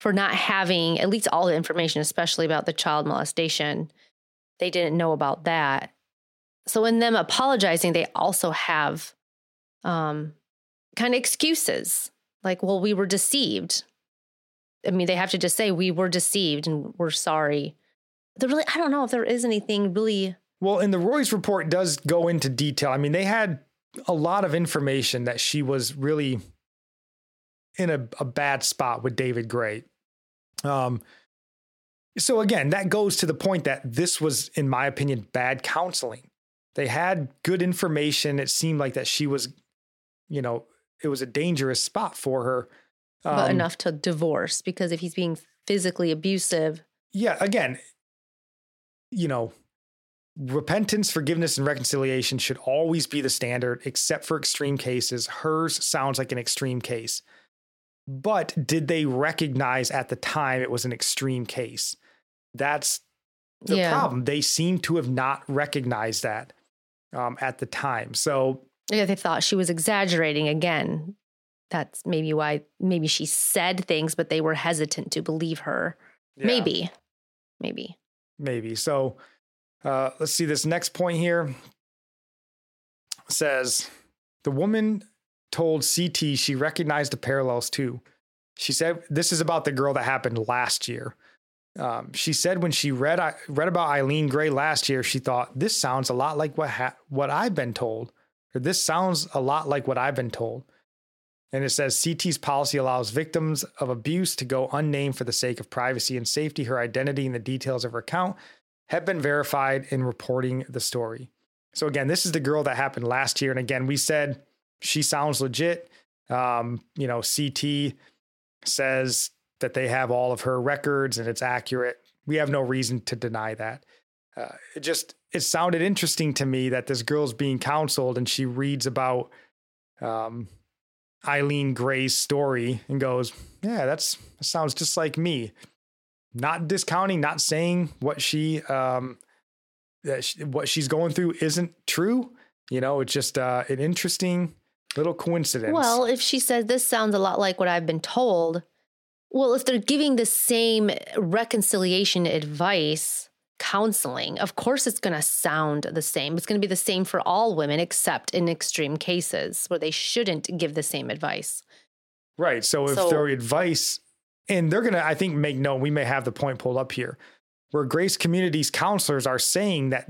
B: for not having at least all the information, especially about the child molestation. They didn't know about that. So, in them apologizing, they also have um, kind of excuses like, well, we were deceived. I mean, they have to just say we were deceived and we're sorry. There really, I don't know if there is anything really.
A: Well, and the Roys report does go into detail. I mean, they had a lot of information that she was really in a, a bad spot with David Gray. Um, so again, that goes to the point that this was, in my opinion, bad counseling. They had good information. It seemed like that she was, you know, it was a dangerous spot for her.
B: Um, but enough to divorce because if he's being physically abusive.
A: Yeah, again, you know, repentance, forgiveness, and reconciliation should always be the standard, except for extreme cases. Hers sounds like an extreme case. But did they recognize at the time it was an extreme case? That's the yeah. problem. They seem to have not recognized that um, at the time. So
B: yeah, they thought she was exaggerating again. That's maybe why maybe she said things, but they were hesitant to believe her. Yeah. Maybe. Maybe.
A: Maybe. So uh, let's see this next point here says the woman told CT she recognized the parallels too. She said this is about the girl that happened last year. Um, she said when she read read about Eileen Gray last year, she thought this sounds a lot like what ha- what I've been told or this sounds a lot like what I've been told. And it says CT's policy allows victims of abuse to go unnamed for the sake of privacy and safety. Her identity and the details of her account have been verified in reporting the story. So, again, this is the girl that happened last year. And again, we said she sounds legit. Um, you know, CT says that they have all of her records and it's accurate. We have no reason to deny that. Uh, it just it sounded interesting to me that this girl's being counseled and she reads about um, Eileen Gray's story and goes, "Yeah, that's that sounds just like me." Not discounting, not saying what she um, that she, what she's going through isn't true. You know, it's just uh, an interesting little coincidence.
B: Well, if she says this sounds a lot like what I've been told, well, if they're giving the same reconciliation advice, counseling, of course it's going to sound the same. It's going to be the same for all women, except in extreme cases where they shouldn't give the same advice.
A: Right. So if so, their advice, and they're going to, I think, make note, we may have the point pulled up here, where Grace Communities counselors are saying that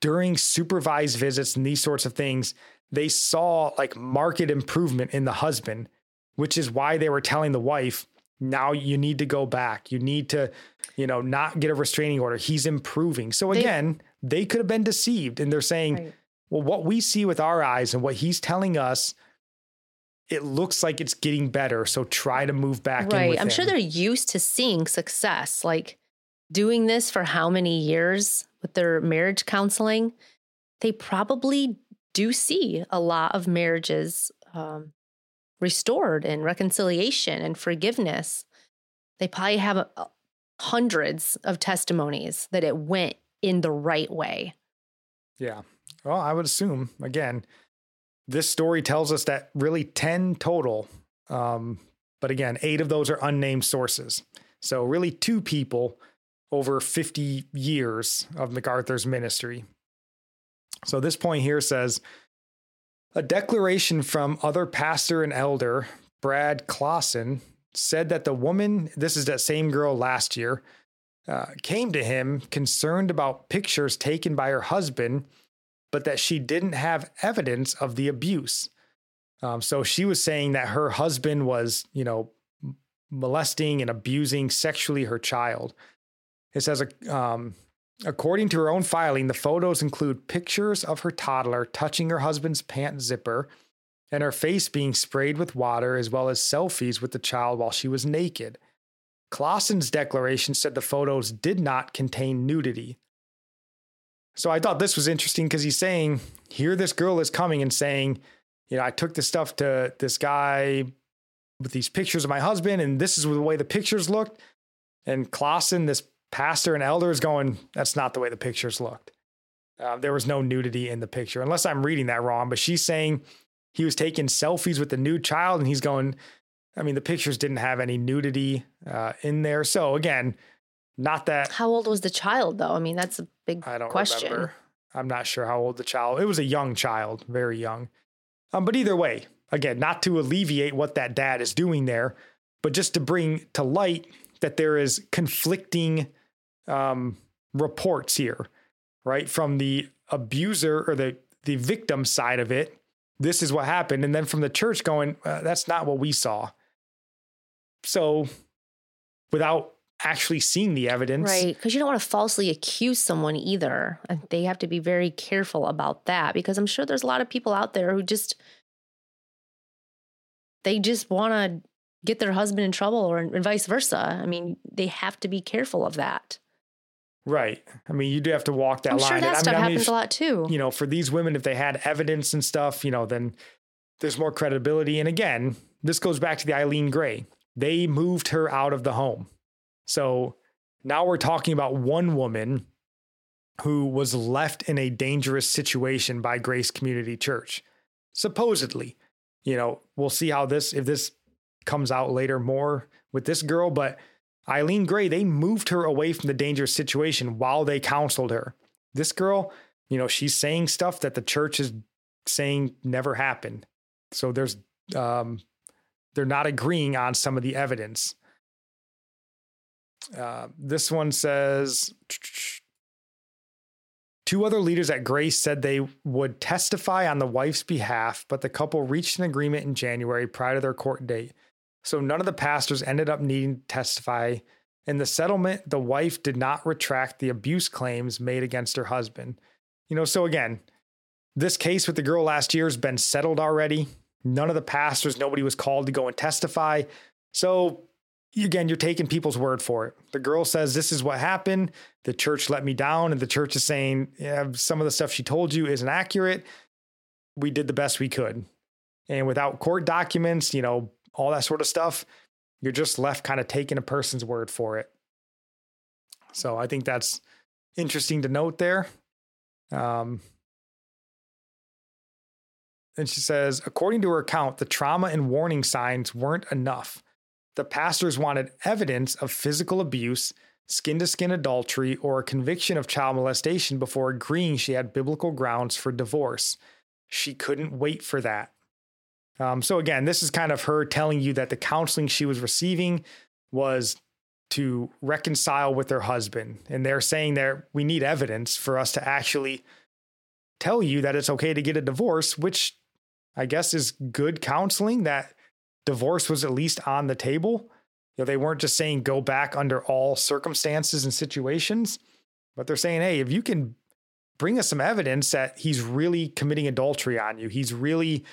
A: during supervised visits and these sorts of things, they saw like market improvement in the husband, which is why they were telling the wife, now you need to go back. You need to, you know, not get a restraining order. He's improving. So again, they, they could have been deceived and they're saying, right. well, what we see with our eyes and what he's telling us it looks like it's getting better. So try to move back right.
B: I'm
A: him.
B: sure they're used to seeing success. Like doing this for how many years with their marriage counseling, they probably do see a lot of marriages um, restored and reconciliation and forgiveness. They probably have a, a, hundreds of testimonies that it went in the right way.
A: Yeah. Well, I would assume, again, this story tells us that really 10 total. Um, but again, eight of those are unnamed sources. So, really, two people over 50 years of MacArthur's ministry. So, this point here says a declaration from other pastor and elder, Brad Klassen, said that the woman, this is that same girl last year, uh, came to him concerned about pictures taken by her husband, but that she didn't have evidence of the abuse. Um, so she was saying that her husband was, you know, molesting and abusing sexually her child. It says, um, according to her own filing, the photos include pictures of her toddler touching her husband's pant zipper and her face being sprayed with water, as well as selfies with the child while she was naked. Klassen's declaration said the photos did not contain nudity. So I thought this was interesting because he's saying, here this girl is coming and saying, you know, I took this stuff to this guy with these pictures of my husband, and this is the way the pictures looked. And Klassen, this pastor and elder, is going, that's not the way the pictures looked. Uh, there was no nudity in the picture, unless I'm reading that wrong. But she's saying he was taking selfies with the nude child, and he's going, I mean, the pictures didn't have any nudity uh, in there. So again, not that.
B: How old was the child, though? I mean, that's a big question.
A: I don't
B: question.
A: Remember. I'm not sure how old the child. It was a young child, very young. Um, but either way, again, not to alleviate what that dad is doing there, but just to bring to light that there is conflicting um, reports here, right? From the abuser or the the victim side of it, this is what happened, and then from the church going, uh, that's not what we saw. So, without actually seeing the evidence.
B: Right. Because you don't want to falsely accuse someone either. And they have to be very careful about that because I'm sure there's a lot of people out there who just, they just want to get their husband in trouble or and vice versa. I mean, they have to be careful of that.
A: Right. I mean, you do have to walk that
B: I'm
A: line.
B: Sure that
A: and,
B: stuff
A: I mean,
B: happens
A: if,
B: a lot too.
A: You know, for these women, if they had evidence and stuff, you know, then there's more credibility. And again, this goes back to the Eileen Gray. They moved her out of the home. So now we're talking about one woman who was left in a dangerous situation by Grace Community Church. Supposedly, you know, we'll see how this, if this comes out later more with this girl, but Eileen Gray, they moved her away from the dangerous situation while they counseled her. This girl, you know, she's saying stuff that the church is saying never happened. So there's um, they're not agreeing on some of the evidence. Uh, this one says two other leaders at Grace said they would testify on the wife's behalf, but the couple reached an agreement in January prior to their court date. So none of the pastors ended up needing to testify. In the settlement, the wife did not retract the abuse claims made against her husband. You know, so again, this case with the girl last year has been settled already. None of the pastors, nobody was called to go and testify. So again, you're taking people's word for it. The girl says, This is what happened. The church let me down. And the church is saying, Yeah, some of the stuff she told you isn't accurate. We did the best we could. And without court documents, you know, all that sort of stuff, you're just left kind of taking a person's word for it. So I think that's interesting to note there. Um, and she says, according to her account, the trauma and warning signs weren't enough. The pastors wanted evidence of physical abuse, skin to skin adultery, or a conviction of child molestation before agreeing she had biblical grounds for divorce. She couldn't wait for that. Um, so, again, this is kind of her telling you that the counseling she was receiving was to reconcile with her husband. And they're saying that we need evidence for us to actually tell you that it's okay to get a divorce, which I guess is good counseling that divorce was at least on the table. You know, they weren't just saying go back under all circumstances and situations, but they're saying, hey, if you can bring us some evidence that he's really committing adultery on you, he's really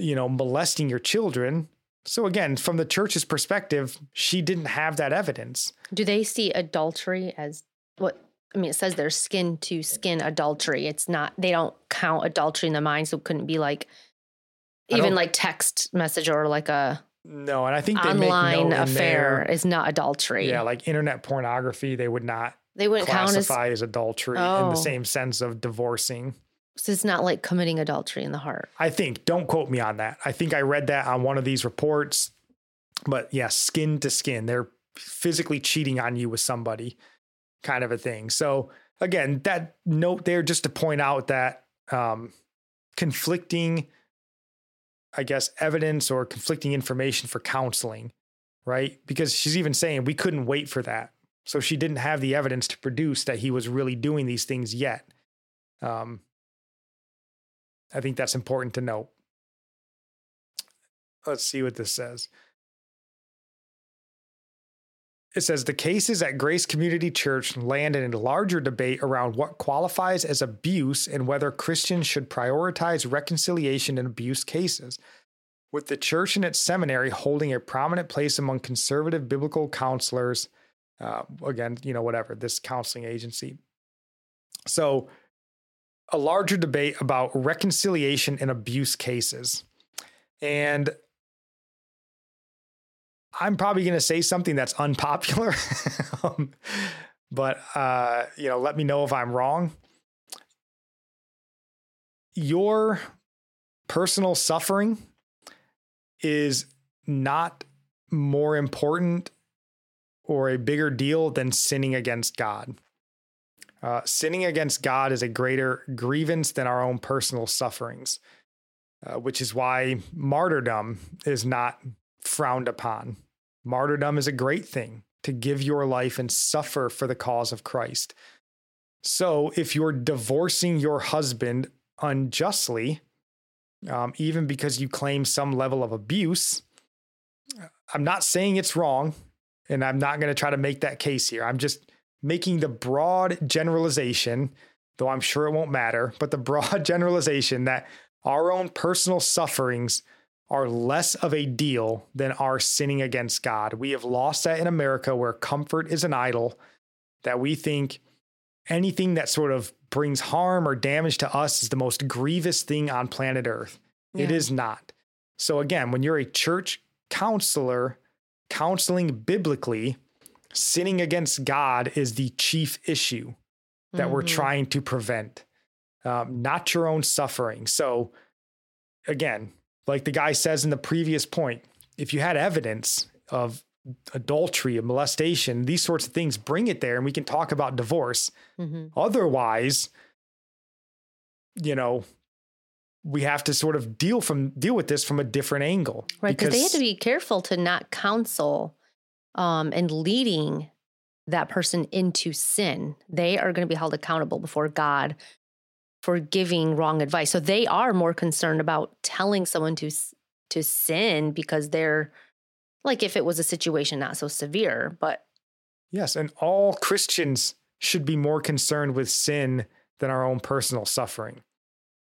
A: you know, molesting your children. So again, from the church's perspective, she didn't have that evidence.
B: Do they see adultery as what I mean, it says there's skin to skin adultery. It's not, they don't count adultery in the mind. So it couldn't be like even like text message or like a
A: no. And I think
B: online affair is not adultery.
A: Yeah. Like internet pornography, they would not, they wouldn't classify as, as adultery oh. in the oh. same sense of divorcing.
B: So it's not like committing adultery in the heart.
A: I think, don't quote me on that. I think I read that on one of these reports. But yeah, skin to skin. They're physically cheating on you with somebody kind of a thing. So again, that note there just to point out that um, conflicting, I guess, evidence or conflicting information for counseling, right? Because she's even saying we couldn't wait for that. So she didn't have the evidence to produce that he was really doing these things yet. Um, I think that's important to note. Let's see what this says. It says the cases at Grace Community Church land in a larger debate around what qualifies as abuse and whether Christians should prioritize reconciliation in abuse cases. With the church and its seminary holding a prominent place among conservative biblical counselors, uh, again, you know, whatever, this counseling agency. So, a larger debate about reconciliation in abuse cases. And I'm probably going to say something that's unpopular, [LAUGHS] um, but uh, you know, let me know if I'm wrong. Your personal suffering is not more important or a bigger deal than sinning against God. Uh, sinning against God is a greater grievance than our own personal sufferings, uh, which is why martyrdom is not frowned upon. Martyrdom is a great thing to give your life and suffer for the cause of Christ. So if you're divorcing your husband unjustly, um, even because you claim some level of abuse, I'm not saying it's wrong, and I'm not going to try to make that case here. I'm just making the broad generalization, though I'm sure it won't matter, but the [LAUGHS] broad generalization that our own personal sufferings are less of a deal than our sinning against God. We have lost that in America where comfort is an idol, that we think anything that sort of brings harm or damage to us is the most grievous thing on planet Earth. Yeah. It is not. So, again, when you're a church counselor counseling biblically, sinning against God is the chief issue that mm-hmm. we're trying to prevent, um, not your own suffering. So, again, like the guy says in the previous point, if you had evidence of adultery, of molestation, these sorts of things, bring it there and we can talk about divorce. Mm-hmm. Otherwise, you know, we have to sort of deal from deal with this from a different angle.
B: Right, because they have to be careful to not counsel um, and leading that person into sin. They are going to be held accountable before God for giving wrong advice. So they are more concerned about telling someone to to sin because they're like if it was a situation not so severe, but
A: yes, and all Christians should be more concerned with sin than our own personal suffering.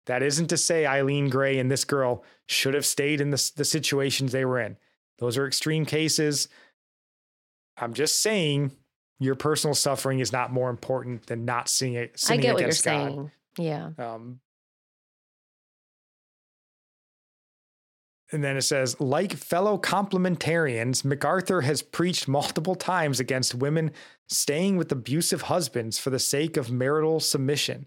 A: That isn't to say Eileen Gray and this girl should have stayed in the, the situations they were in. Those are extreme cases. I'm just saying your personal suffering is not more important than not sinning, sinning I get what you're God. saying.
B: Yeah. Um,
A: and then it says, like fellow complementarians, MacArthur has preached multiple times against women staying with abusive husbands for the sake of marital submission.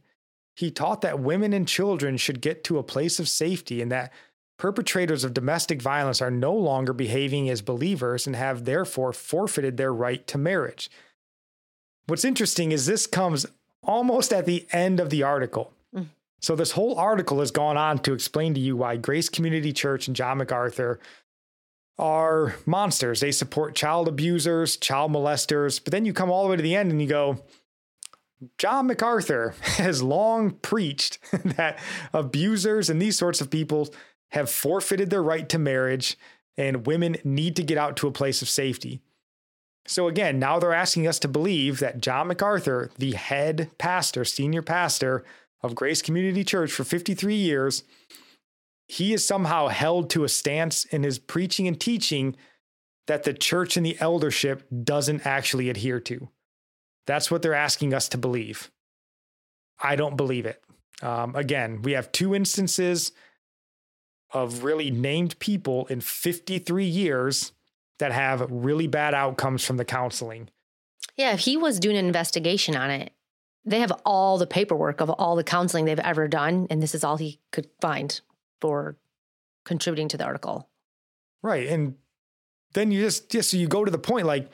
A: He taught that women and children should get to a place of safety and that perpetrators of domestic violence are no longer behaving as believers and have therefore forfeited their right to marriage. What's interesting is this comes almost at the end of the article. Mm. So, this whole article has gone on to explain to you why Grace Community Church and John MacArthur are monsters. They support child abusers, child molesters. But then you come all the way to the end and you go, John MacArthur [LAUGHS] has long preached [LAUGHS] that abusers and these sorts of people have forfeited their right to marriage and women need to get out to a place of safety. So again, now they're asking us to believe that John MacArthur, the head pastor, senior pastor of Grace Community Church for 53 years, he is somehow held to a stance in his preaching and teaching that the church and the eldership doesn't actually adhere to. That's what they're asking us to believe. I don't believe it. Um, again, we have two instances of really named people in 53 years that have really bad outcomes from the counseling.
B: Yeah, if he was doing an investigation on it, they have all the paperwork of all the counseling they've ever done, and this is all he could find for contributing to the article.
A: Right. And then you just, just so you go to the point like,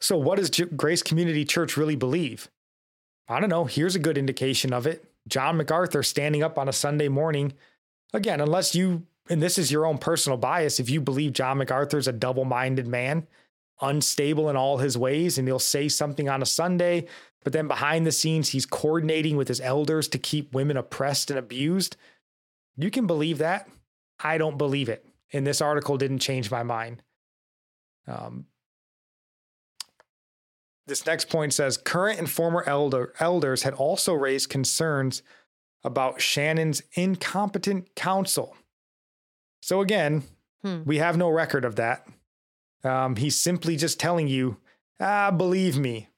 A: so what does Grace Community Church really believe? I don't know. Here's a good indication of it. John MacArthur standing up on a Sunday morning. Again, unless you, and this is your own personal bias, if you believe John MacArthur's a double minded man, unstable in all his ways, and he'll say something on a Sunday, but then behind the scenes, he's coordinating with his elders to keep women oppressed and abused. You can believe that. I don't believe it. And this article didn't change my mind. Um, this next point says current and former elder, elders had also raised concerns about Shannon's incompetent counsel. So, again, hmm. we have no record of that. Um, he's simply just telling you, ah, believe me.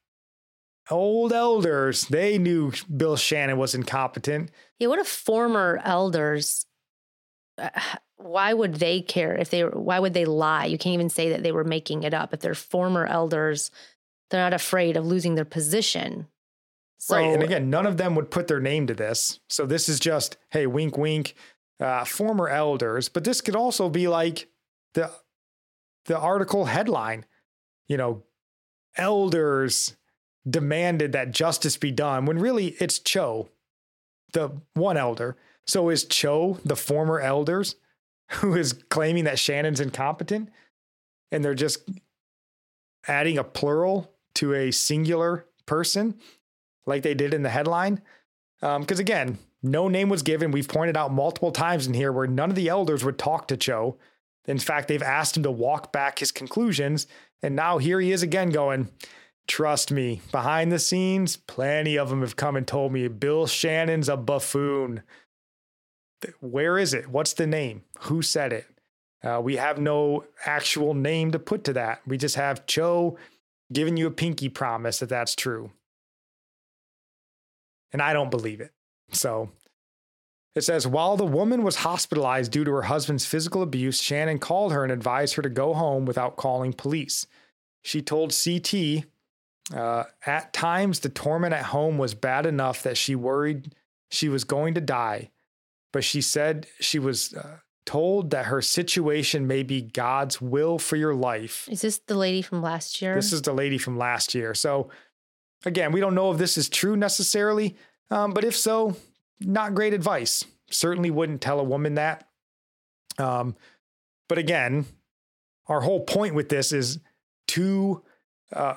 A: Old elders, they knew Bill Shannon was incompetent.
B: Yeah, what if former elders uh, why would they care if they were why would they lie you can't even say that they were making it up if they're former elders they're not afraid of losing their position
A: so, right and again none of them would put their name to this so this is just hey wink wink uh, former elders but this could also be like the the article headline you know elders demanded that justice be done when really it's cho the one elder so is Cho the former elders [LAUGHS] who is claiming that Shannon's incompetent and they're just adding a plural to a singular person like they did in the headline? Because um, again, no name was given. We've pointed out multiple times in here where none of the elders would talk to Cho. In fact, they've asked him to walk back his conclusions. And now here he is again going, Trust me, behind the scenes, plenty of them have come and told me Bill Shannon's a buffoon where is it? What's the name? Who said it? Uh, we have no actual name to put to that. We just have Cho giving you a pinky promise that that's true. And I don't believe it. So it says while the woman was hospitalized due to her husband's physical abuse, Shannon called her and advised her to go home without calling police. She told CT uh, at times the torment at home was bad enough that she worried she was going to die but she said she was uh, told that her situation may be God's will for your life.
B: Is this the lady from last year?
A: This is the lady from last year. So, again, we don't know if this is true necessarily, um, but if so, not great advice. Certainly wouldn't tell a woman that. Um, but again, our whole point with this is to uh,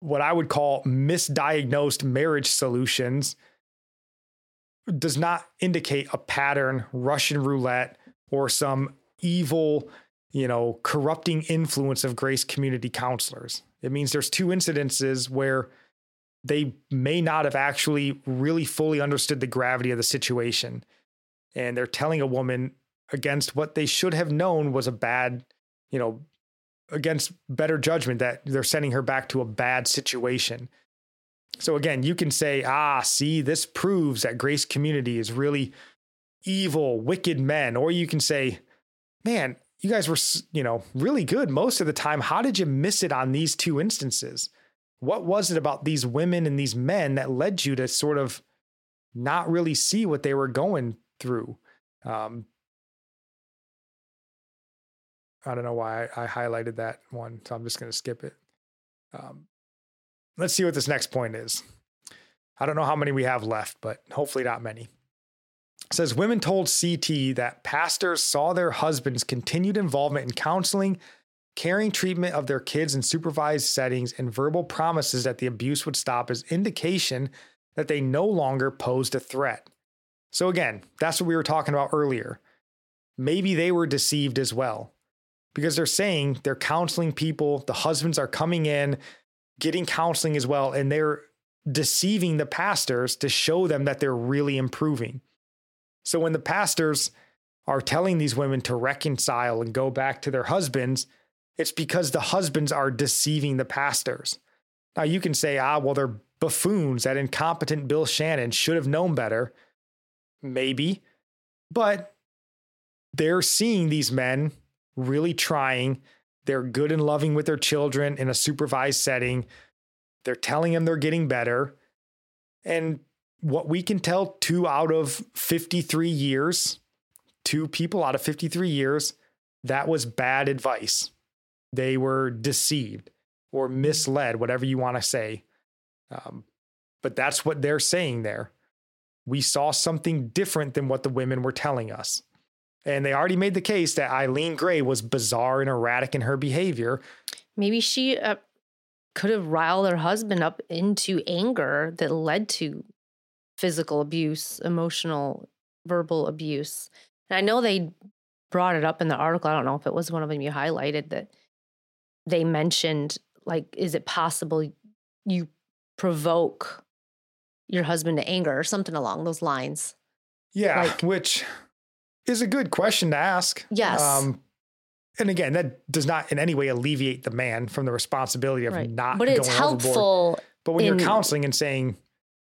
A: what I would call misdiagnosed marriage solutions does not indicate a pattern, Russian roulette, or some evil, you know, corrupting influence of grace community counselors. It means there's two incidences where they may not have actually really fully understood the gravity of the situation. And they're telling a woman against what they should have known was a bad, you know, against better judgment that they're sending her back to a bad situation. So again, you can say, ah, see, this proves that Grace Community is really evil, wicked men. Or you can say, man, you guys were, you know, really good most of the time. How did you miss it on these two instances? What was it about these women and these men that led you to sort of not really see what they were going through? Um, I don't know why I, I highlighted that one, so I'm just going to skip it. Um, let's see what this next point is. I don't know how many we have left, but hopefully not many. It says women told CT that pastors saw their husbands' continued involvement in counseling, caring treatment of their kids in supervised settings, and verbal promises that the abuse would stop as indication that they no longer posed a threat. So, again, that's what we were talking about earlier. Maybe they were deceived as well because they're saying they're counseling people, the husbands are coming in, getting counseling as well, and they're deceiving the pastors to show them that they're really improving. So when the pastors are telling these women to reconcile and go back to their husbands, it's because the husbands are deceiving the pastors. Now you can say, ah, well, they're buffoons. That incompetent Bill Shannon should have known better. Maybe. But they're seeing these men really trying. They're good and loving with their children in a supervised setting. They're telling them they're getting better. And what we can tell, two out of 53 years, two people out of 53 years, that was bad advice. They were deceived or misled, whatever you want to say. Um, but that's what they're saying there. We saw something different than what the women were telling us. And they already made the case that Eileen Gray was bizarre and erratic in her behavior.
B: Maybe she uh, could have riled her husband up into anger that led to physical abuse, emotional, verbal abuse. And I know they brought it up in the article. I don't know if it was one of them you highlighted that they mentioned like is it possible you provoke your husband to anger or something along those lines?
A: Yeah, like, which is a good question to ask.
B: Yes. Um,
A: and again, that does not in any way alleviate the man from the responsibility of right. not.
B: But it's helpful.
A: Overboard. But when in, you're counseling and saying,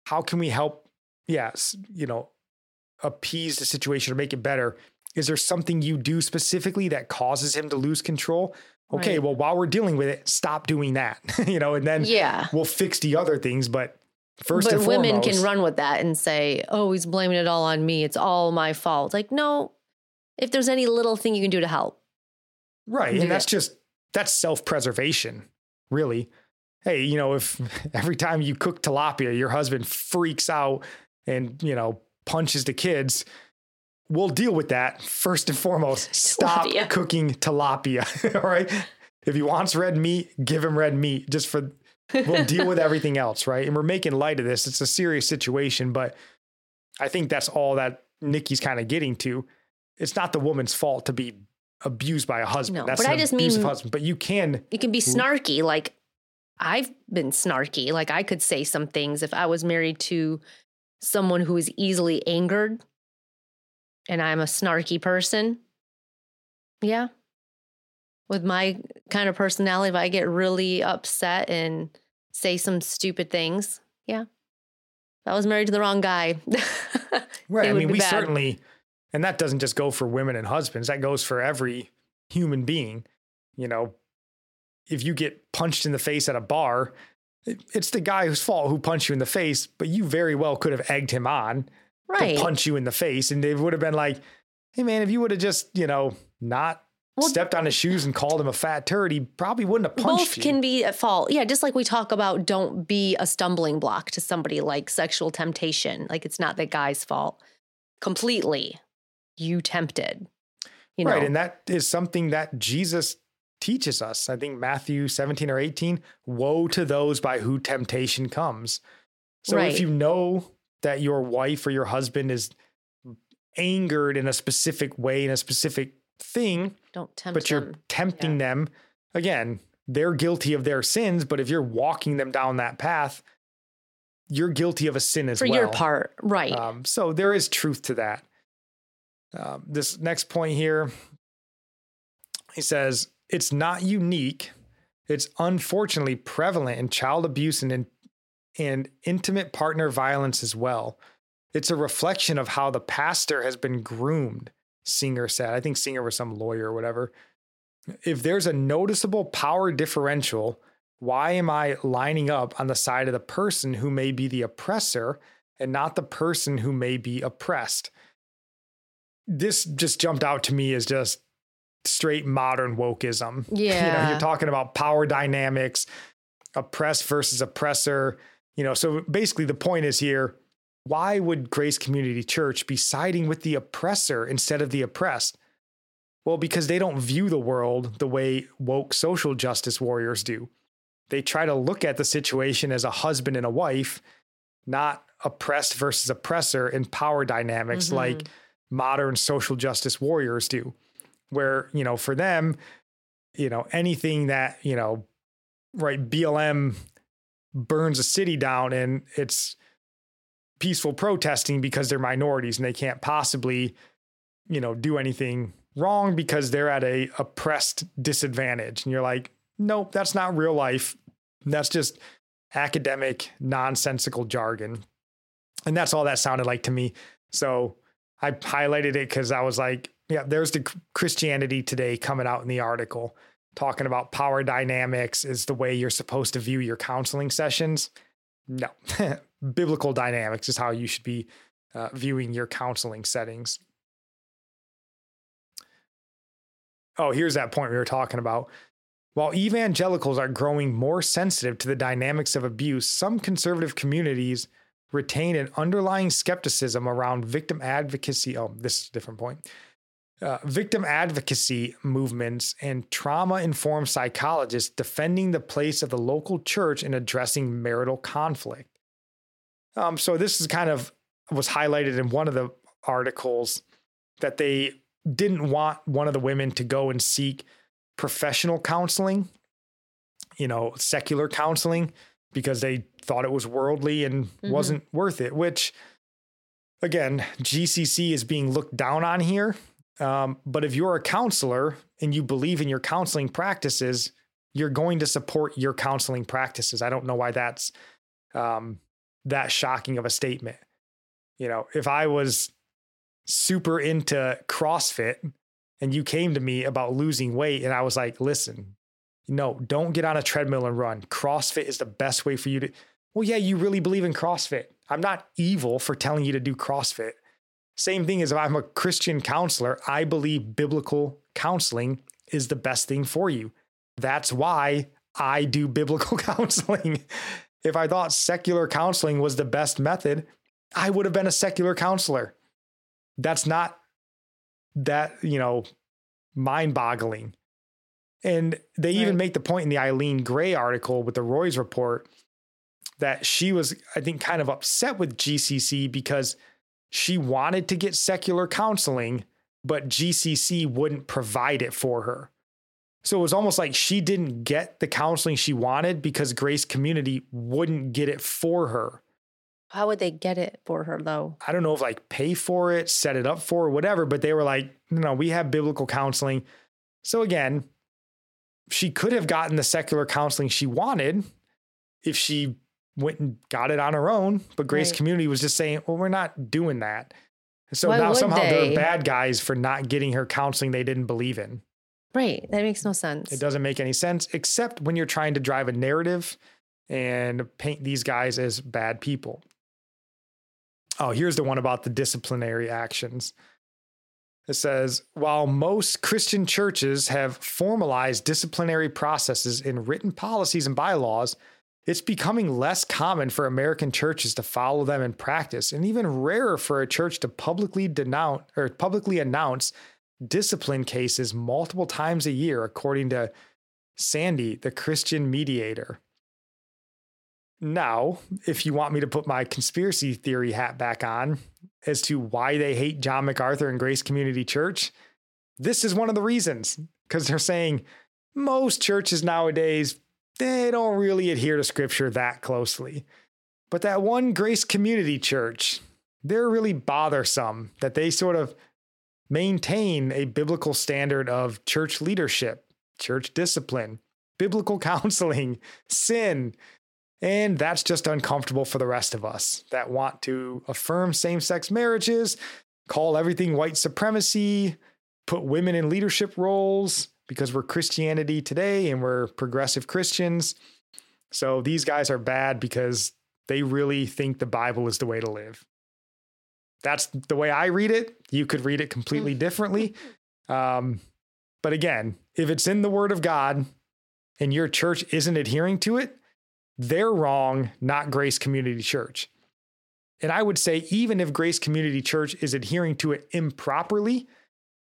A: "How can we help?" Yes, you know, appease the situation or make it better. Is there something you do specifically that causes him to lose control? Okay, right. well, while we're dealing with it, stop doing that. [LAUGHS] you know, and then
B: yeah,
A: we'll fix the other things. But first,
B: but women foremost, can run with that and say, "Oh, he's blaming it all on me. It's all my fault." Like, no, if there's any little thing you can do to help,
A: right? And that's just that's self preservation, really. Hey, you know, if [LAUGHS] every time you cook tilapia, your husband freaks out and you know punches the kids, we'll deal with that first and foremost. Stop tilapia. cooking tilapia. [LAUGHS] all right. If he wants red meat, give him red meat just for, we'll [LAUGHS] deal with everything else. Right. And we're making light of this. It's a serious situation, but I think that's all that Nikki's kind of getting to. It's not the woman's fault to be abused by a husband. No, that's but I just mean, husband. But you can,
B: you can be snarky. Like I've been snarky. Like I could say some things if I was married to someone who is easily angered and I'm a snarky person, yeah. With my kind of personality, if I get really upset and say some stupid things, yeah. If I was married to the wrong guy. [LAUGHS]
A: right. I mean, we bad. certainly, and that doesn't just go for women and husbands, that goes for every human being. You know, if you get punched in the face at a bar, it's the guy whose fault who punched you in the face, but you very well could have egged him on right. to punch you in the face. And they would have been like, hey, man, if you would have just, you know, not well, stepped on his shoes and called him a fat turd, he probably wouldn't have punched
B: both
A: you.
B: can be at fault. Yeah, just like we talk about don't be a stumbling block to somebody like sexual temptation. Like it's not the guy's fault completely. You tempted. You know?
A: Right. And that is something that Jesus teaches us. I think Matthew 17 or 18, woe to those by who temptation comes. So right. if you know that your wife or your husband is angered in a specific way in a specific thing,
B: don't tempt
A: but you're
B: them.
A: tempting yeah. them, again, they're guilty of their sins, but if you're walking them down that path, you're guilty of a sin as
B: For
A: well.
B: For your part, right.
A: Um, so there is truth to that. Um, this next point here, he says, it's not unique. It's unfortunately prevalent in child abuse and in, and intimate partner violence as well. It's a reflection of how the pastor has been groomed, Singer said. I think Singer was some lawyer or whatever. If there's a noticeable power differential, why am I lining up on the side of the person who may be the oppressor and not the person who may be oppressed? This just jumped out to me as just straight modern wokeism.
B: Yeah. [LAUGHS]
A: You know, you're talking about power dynamics, oppressed versus oppressor. You know, so basically the point is here, why would Grace Community Church be siding with the oppressor instead of the oppressed? Well, because they don't view the world the way woke social justice warriors do. They try to look at the situation as a husband and a wife, not oppressed versus oppressor in power dynamics mm-hmm. like modern social justice warriors do where, you know, for them, you know, anything that, you know, right, BLM burns a city down and it's peaceful protesting because they're minorities and they can't possibly you know, do anything wrong because they're at a oppressed disadvantage. And you're like, nope, that's not real life. That's just academic, nonsensical jargon. And that's all that sounded like to me. So I highlighted it because I was like, yeah, there's the Christianity Today coming out in the article talking about power dynamics is the way you're supposed to view your counseling sessions. No, [LAUGHS] biblical dynamics is how you should be uh, viewing your counseling settings. Oh, here's that point we were talking about. While evangelicals are growing more sensitive to the dynamics of abuse, some conservative communities retain an underlying skepticism around victim advocacy. Oh, this is a different point. Uh, victim advocacy movements and trauma informed psychologists defending the place of the local church in addressing marital conflict. Um, so, this is kind of was highlighted in one of the articles that they didn't want one of the women to go and seek professional counseling, you know, secular counseling, because they thought it was worldly and mm-hmm. wasn't worth it, which again, GCC is being looked down on here. Um, but if you're a counselor and you believe in your counseling practices, you're going to support your counseling practices. I don't know why that's um, that shocking of a statement. You know, if I was super into CrossFit and you came to me about losing weight and I was like, listen, no, don't get on a treadmill and run. CrossFit is the best way for you to. Well, yeah, you really believe in CrossFit. I'm not evil for telling you to do CrossFit. Same thing as if I'm a Christian counselor, I believe biblical counseling is the best thing for you. That's why I do [LAUGHS] biblical counseling. if I thought secular counseling was the best method, I would have been a secular counselor. That's not that, you know, mind boggling. And they right. even make the point in the Eileen Gray article with the Roys report that she was, I think, kind of upset with GCC because she wanted to get secular counseling, but GCC wouldn't provide it for her. So it was almost like she didn't get the counseling she wanted because Grace Community wouldn't get it for her.
B: How would they get it for her though?
A: I don't know if like pay for it, set it up for, whatever, but they were like, no, we have biblical counseling. So again, she could have gotten the secular counseling she wanted if she went and got it on her own. But Grace right. Community was just saying, well, we're not doing that. So Why now somehow they? they're bad guys for not getting her counseling they didn't believe in.
B: Right. That makes no sense.
A: It doesn't make any sense, except when you're trying to drive a narrative and paint these guys as bad people. Oh, here's the one about the disciplinary actions. It says While most Christian churches have formalized disciplinary processes in written policies and bylaws, it's becoming less common for American churches to follow them in practice, and even rarer for a church to publicly denounce or publicly announce discipline cases multiple times a year, according to Sande, the Christian mediator. Now, if you want me to put my conspiracy theory hat back on as to why they hate John MacArthur and Grace Community Church, this is one of the reasons because they're saying most churches nowadays they don't really adhere to scripture that closely. But that one Grace Community Church, they're really bothersome that they sort of maintain a biblical standard of church leadership, church discipline, biblical [LAUGHS] counseling, sin, and that's just uncomfortable for the rest of us that want to affirm same sex marriages, call everything white supremacy, put women in leadership roles because we're Christianity today and we're progressive Christians. So these guys are bad because they really think the Bible is the way to live. That's the way I read it. You could read it completely differently. Um, but again, if it's in the Word of God and your church isn't adhering to it, they're wrong, not Grace Community Church. And I would say, even if Grace Community Church is adhering to it improperly,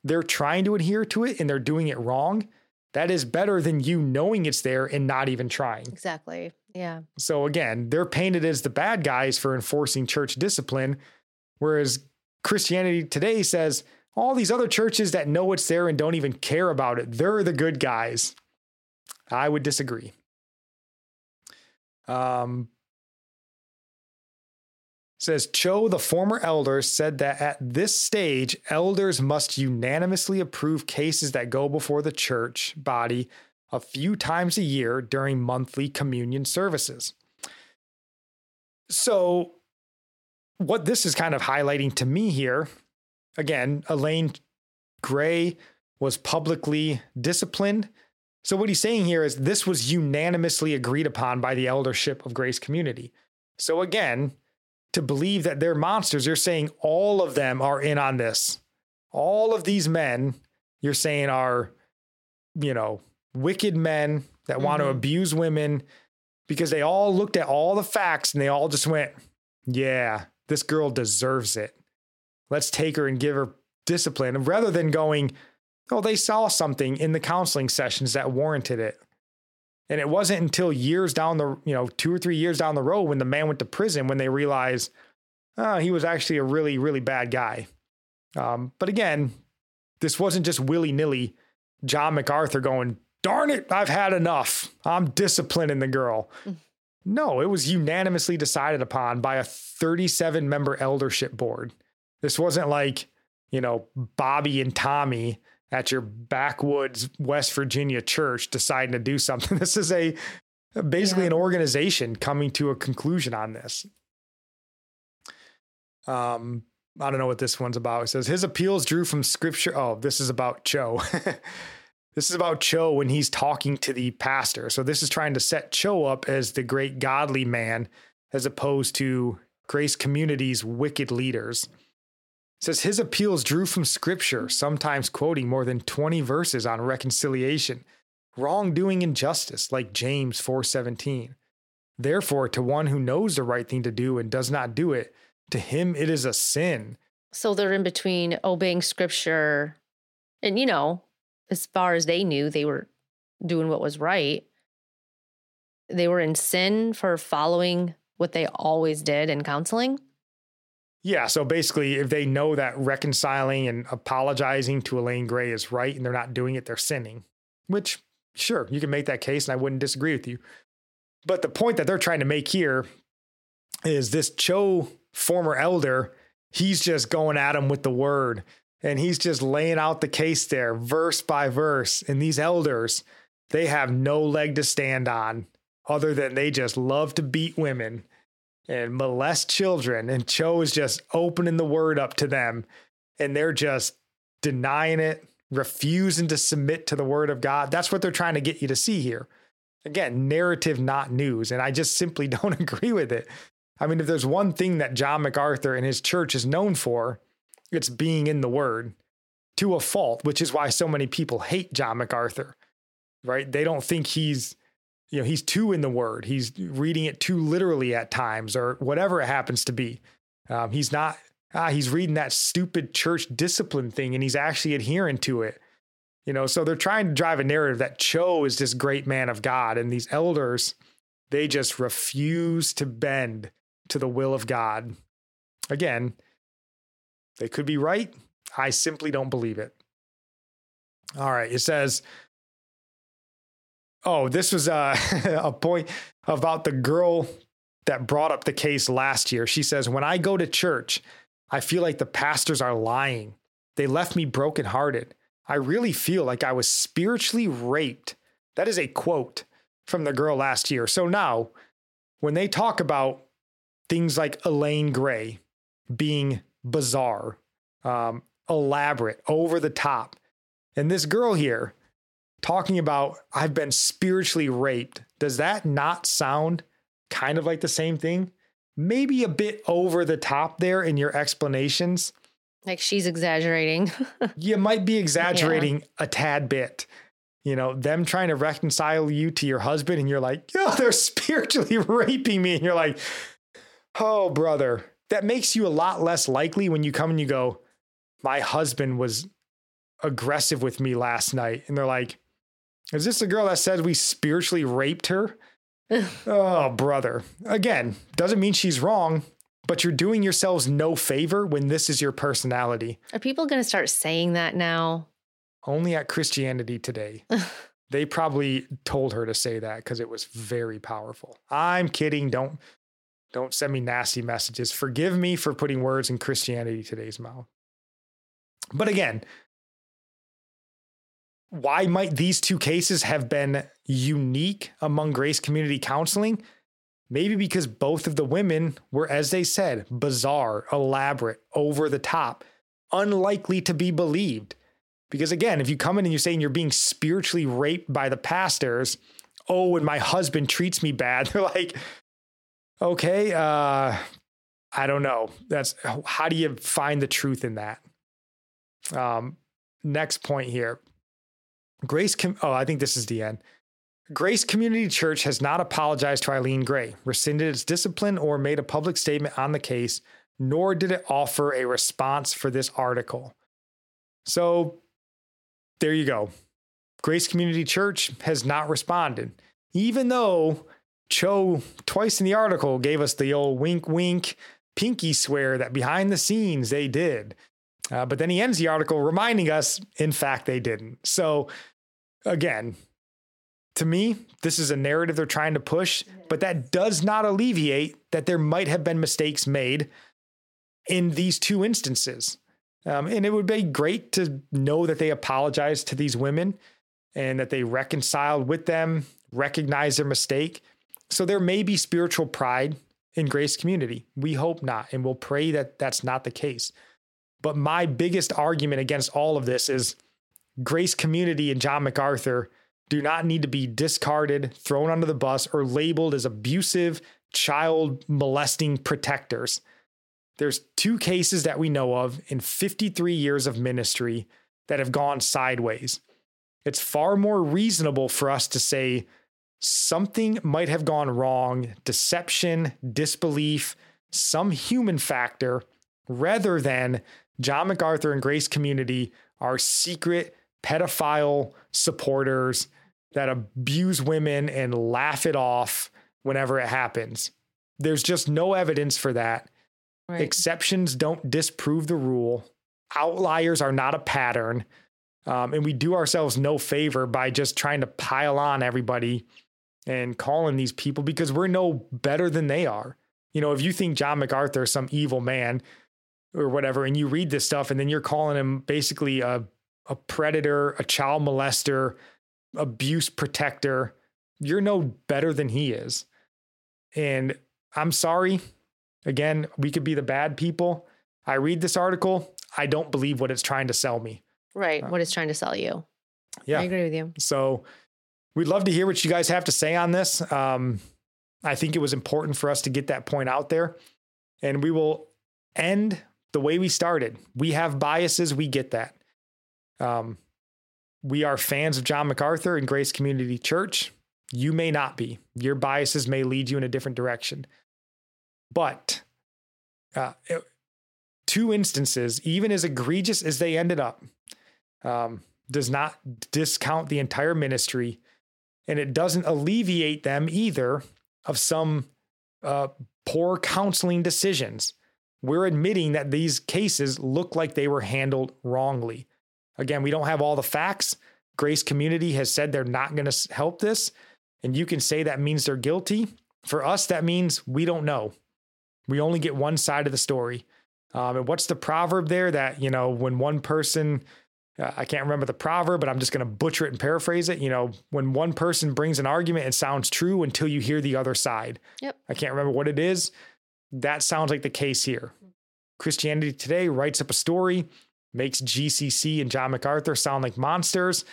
A: they're trying to adhere to it and they're doing it wrong. That is better than you knowing it's there and not even trying.
B: Exactly. Yeah.
A: So again, they're painted as the bad guys for enforcing church discipline, whereas Christianity today says all these other churches that know it's there and don't even care about it, they're the good guys. I would disagree. Um, says Cho, the former elder, said that at this stage, elders must unanimously approve cases that go before the church body a few times a year during monthly communion services. So, what this is kind of highlighting to me here, again, Elaine Gray was publicly disciplined. So, what he's saying here is this was unanimously agreed upon by the eldership of Grace Community. So, again, to believe that they're monsters, you're saying all of them are in on this. All of these men, you're saying are, you know, wicked men that mm-hmm. want to abuse women because they all looked at all the facts and they all just went, yeah, this girl deserves it. Let's take her and give her discipline. And rather than going, oh, they saw something in the counseling sessions that warranted it. And it wasn't until years down the, you know, two or three years down the road when the man went to prison when they realized oh, he was actually a really, really bad guy. Um, but again, this wasn't just willy nilly John MacArthur going, darn it, I've had enough. I'm disciplining the girl. Mm. No, it was unanimously decided upon by a 37 member eldership board. This wasn't like, you know, Bobby and Tommy at your backwoods West Virginia church deciding to do something. [LAUGHS] This is a basically yeah. an organization coming to a conclusion on this. Um, I don't know what this one's about. It says his appeals drew from scripture. Oh, this is about Cho. [LAUGHS] this is about Cho when he's talking to the pastor. So this is trying to set Cho up as the great godly man as opposed to Grace Community's wicked leaders says his appeals drew from scripture, sometimes quoting more than 20 verses on reconciliation, wrongdoing and justice, like James 4:17. Therefore, to one who knows the right thing to do and does not do it, to him it is a sin.
B: So they're in between obeying scripture and you know, as far as they knew, they were doing what was right. They were in sin for following what they always did in counseling.
A: Yeah. So basically, if they know that reconciling and apologizing to Elaine Gray is right and they're not doing it, they're sinning, which, sure, you can make that case and I wouldn't disagree with you. But the point that they're trying to make here is this Cho former elder, he's just going at him with the word and he's just laying out the case there, verse by verse. And these elders, they have no leg to stand on other than they just love to beat women and molest children. And Cho is just opening the word up to them. And they're just denying it, refusing to submit to the word of God. That's what they're trying to get you to see here. Again, narrative, not news. And I just simply [LAUGHS] don't agree with it. I mean, if there's one thing that John MacArthur and his church is known for, it's being in the word to a fault, which is why so many people hate John MacArthur, right? They don't think he's you know he's too in the word. He's reading it too literally at times or whatever it happens to be. Um, he's not ah, he's reading that stupid church discipline thing and he's actually adhering to it. You know so they're trying to drive a narrative that cho is this great man of god and these elders they just refuse to bend to the will of god. Again they could be right. I simply don't believe it. All right it says Oh, this was uh, [LAUGHS] a point about the girl that brought up the case last year. She says, When I go to church, I feel like the pastors are lying. They left me brokenhearted. I really feel like I was spiritually raped. That is a quote from the girl last year. So now, when they talk about things like Elaine Gray being bizarre, um, elaborate, over the top, and this girl here talking about I've been spiritually raped, does that not sound kind of like the same thing? Maybe a bit over the top there in your explanations.
B: Like she's exaggerating. [LAUGHS]
A: you might be exaggerating yeah. a tad bit. You know, them trying to reconcile you to your husband, and you're like, yo, [LAUGHS] they're spiritually raping me. And you're like, oh, brother. That makes you a lot less likely when you come and you go, my husband was aggressive with me last night. And they're like, is this the girl that said we spiritually raped her? [LAUGHS] oh, brother. Again, doesn't mean she's wrong, but you're doing yourselves no favor when this is your personality.
B: Are people going to start saying that now?
A: Only at Christianity Today. [LAUGHS] they probably told her to say that because it was very powerful. I'm kidding. Don't Don't send me nasty messages. Forgive me for putting words in Christianity today's mouth. But again, why might these two cases have been unique among grace community counseling? Maybe because both of the women were, as they said, bizarre, elaborate, over the top, unlikely to be believed. Because again, if you come in and you're saying you're being spiritually raped by the pastors, oh, and my husband treats me bad, [LAUGHS] they're like, okay, uh, I don't know. That's how do you find the truth in that? Um, next point here. Grace, com- oh, I think this is the end. Grace Community Church has not apologized to Eileen Gray, rescinded its discipline, or made a public statement on the case, nor did it offer a response for this article. So there you go. Grace Community Church has not responded, even though Cho, twice in the article, gave us the old wink, wink, pinky swear that behind the scenes they did. Uh, but then he ends the article reminding us, in fact, they didn't. So, again, to me, this is a narrative they're trying to push, but that does not alleviate that there might have been mistakes made in these two instances. Um, and it would be great to know that they apologized to these women and that they reconciled with them, recognize their mistake. So there may be spiritual pride in Grace Community. We hope not, and we'll pray that that's not the case. But my biggest argument against all of this is Grace Community and John MacArthur do not need to be discarded, thrown under the bus, or labeled as abusive, child molesting protectors. There's two cases that we know of in 53 years of ministry that have gone sideways. It's far more reasonable for us to say something might have gone wrong, deception, disbelief, some human factor, rather than John MacArthur and Grace Community are secret pedophile supporters that abuse women and laugh it off whenever it happens. There's just no evidence for that. Right. Exceptions don't disprove the rule. Outliers are not a pattern. Um, and we do ourselves no favor by just trying to pile on everybody and calling these people because we're no better than they are. You know, if you think John MacArthur is some evil man or whatever, and you read this stuff and then you're calling him basically a, a predator, a child molester, abuse protector, you're no better than he is. And I'm sorry. Again, we could be the bad people. I read this article. I don't believe what it's trying to sell me.
B: Right. Uh, what it's trying to sell you.
A: Yeah.
B: I agree with you.
A: So we'd love to hear what you guys have to say on this. Um, I think it was important for us to get that point out there. And we will end the way we started. We have biases. We get that. Um, we are fans of John MacArthur and Grace Community Church. You may not be. Your biases may lead you in a different direction. But uh, two instances, even as egregious as they ended up, um, does not discount the entire ministry. And it doesn't alleviate them either of some uh, poor counseling decisions. We're admitting that these cases look like they were handled wrongly. Again, we don't have all the facts. Grace Community has said they're not going to help this. And you can say that means they're guilty. For us, that means we don't know. We only get one side of the story. Um, and what's the proverb there that, you know, when one person, uh, I can't remember the proverb, but I'm just going to butcher it and paraphrase it. You know, when one person brings an argument, it sounds true until you hear the other side.
B: Yep.
A: I can't remember what it is. That sounds like the case here. Christianity Today writes up a story makes GCC and John MacArthur sound like monsters.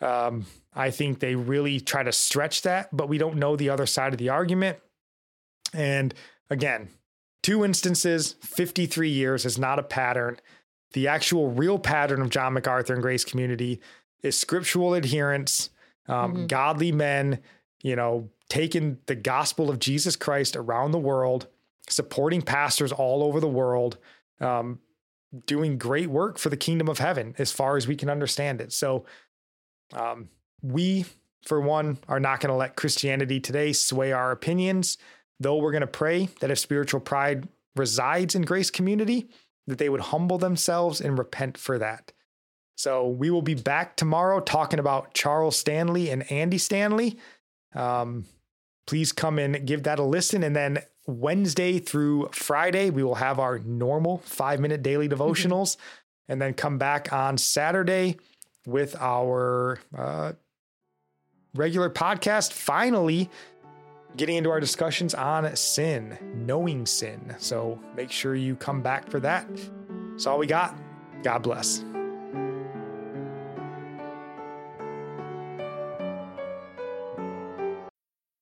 A: Um, I think they really try to stretch that, but we don't know the other side of the argument. And again, two instances, 53 years is not a pattern. The actual real pattern of John MacArthur and Grace Community is scriptural adherence, um, mm-hmm. godly men, you know, taking the gospel of Jesus Christ around the world, supporting pastors all over the world, um, doing great work for the kingdom of heaven as far as we can understand it. So, um, we, for one, are not going to let Christianity today sway our opinions, though we're going to pray that if spiritual pride resides in grace community, that they would humble themselves and repent for that. So, we will be back tomorrow talking about Charles Stanley and Andy Stanley. Um, please come and give that a listen. And then Wednesday through Friday, we will have our normal five minute daily [LAUGHS] devotionals and then come back on Saturday with our uh, regular podcast. Finally, getting into our discussions on sin, knowing sin. So make sure you come back for that. That's all we got. God bless.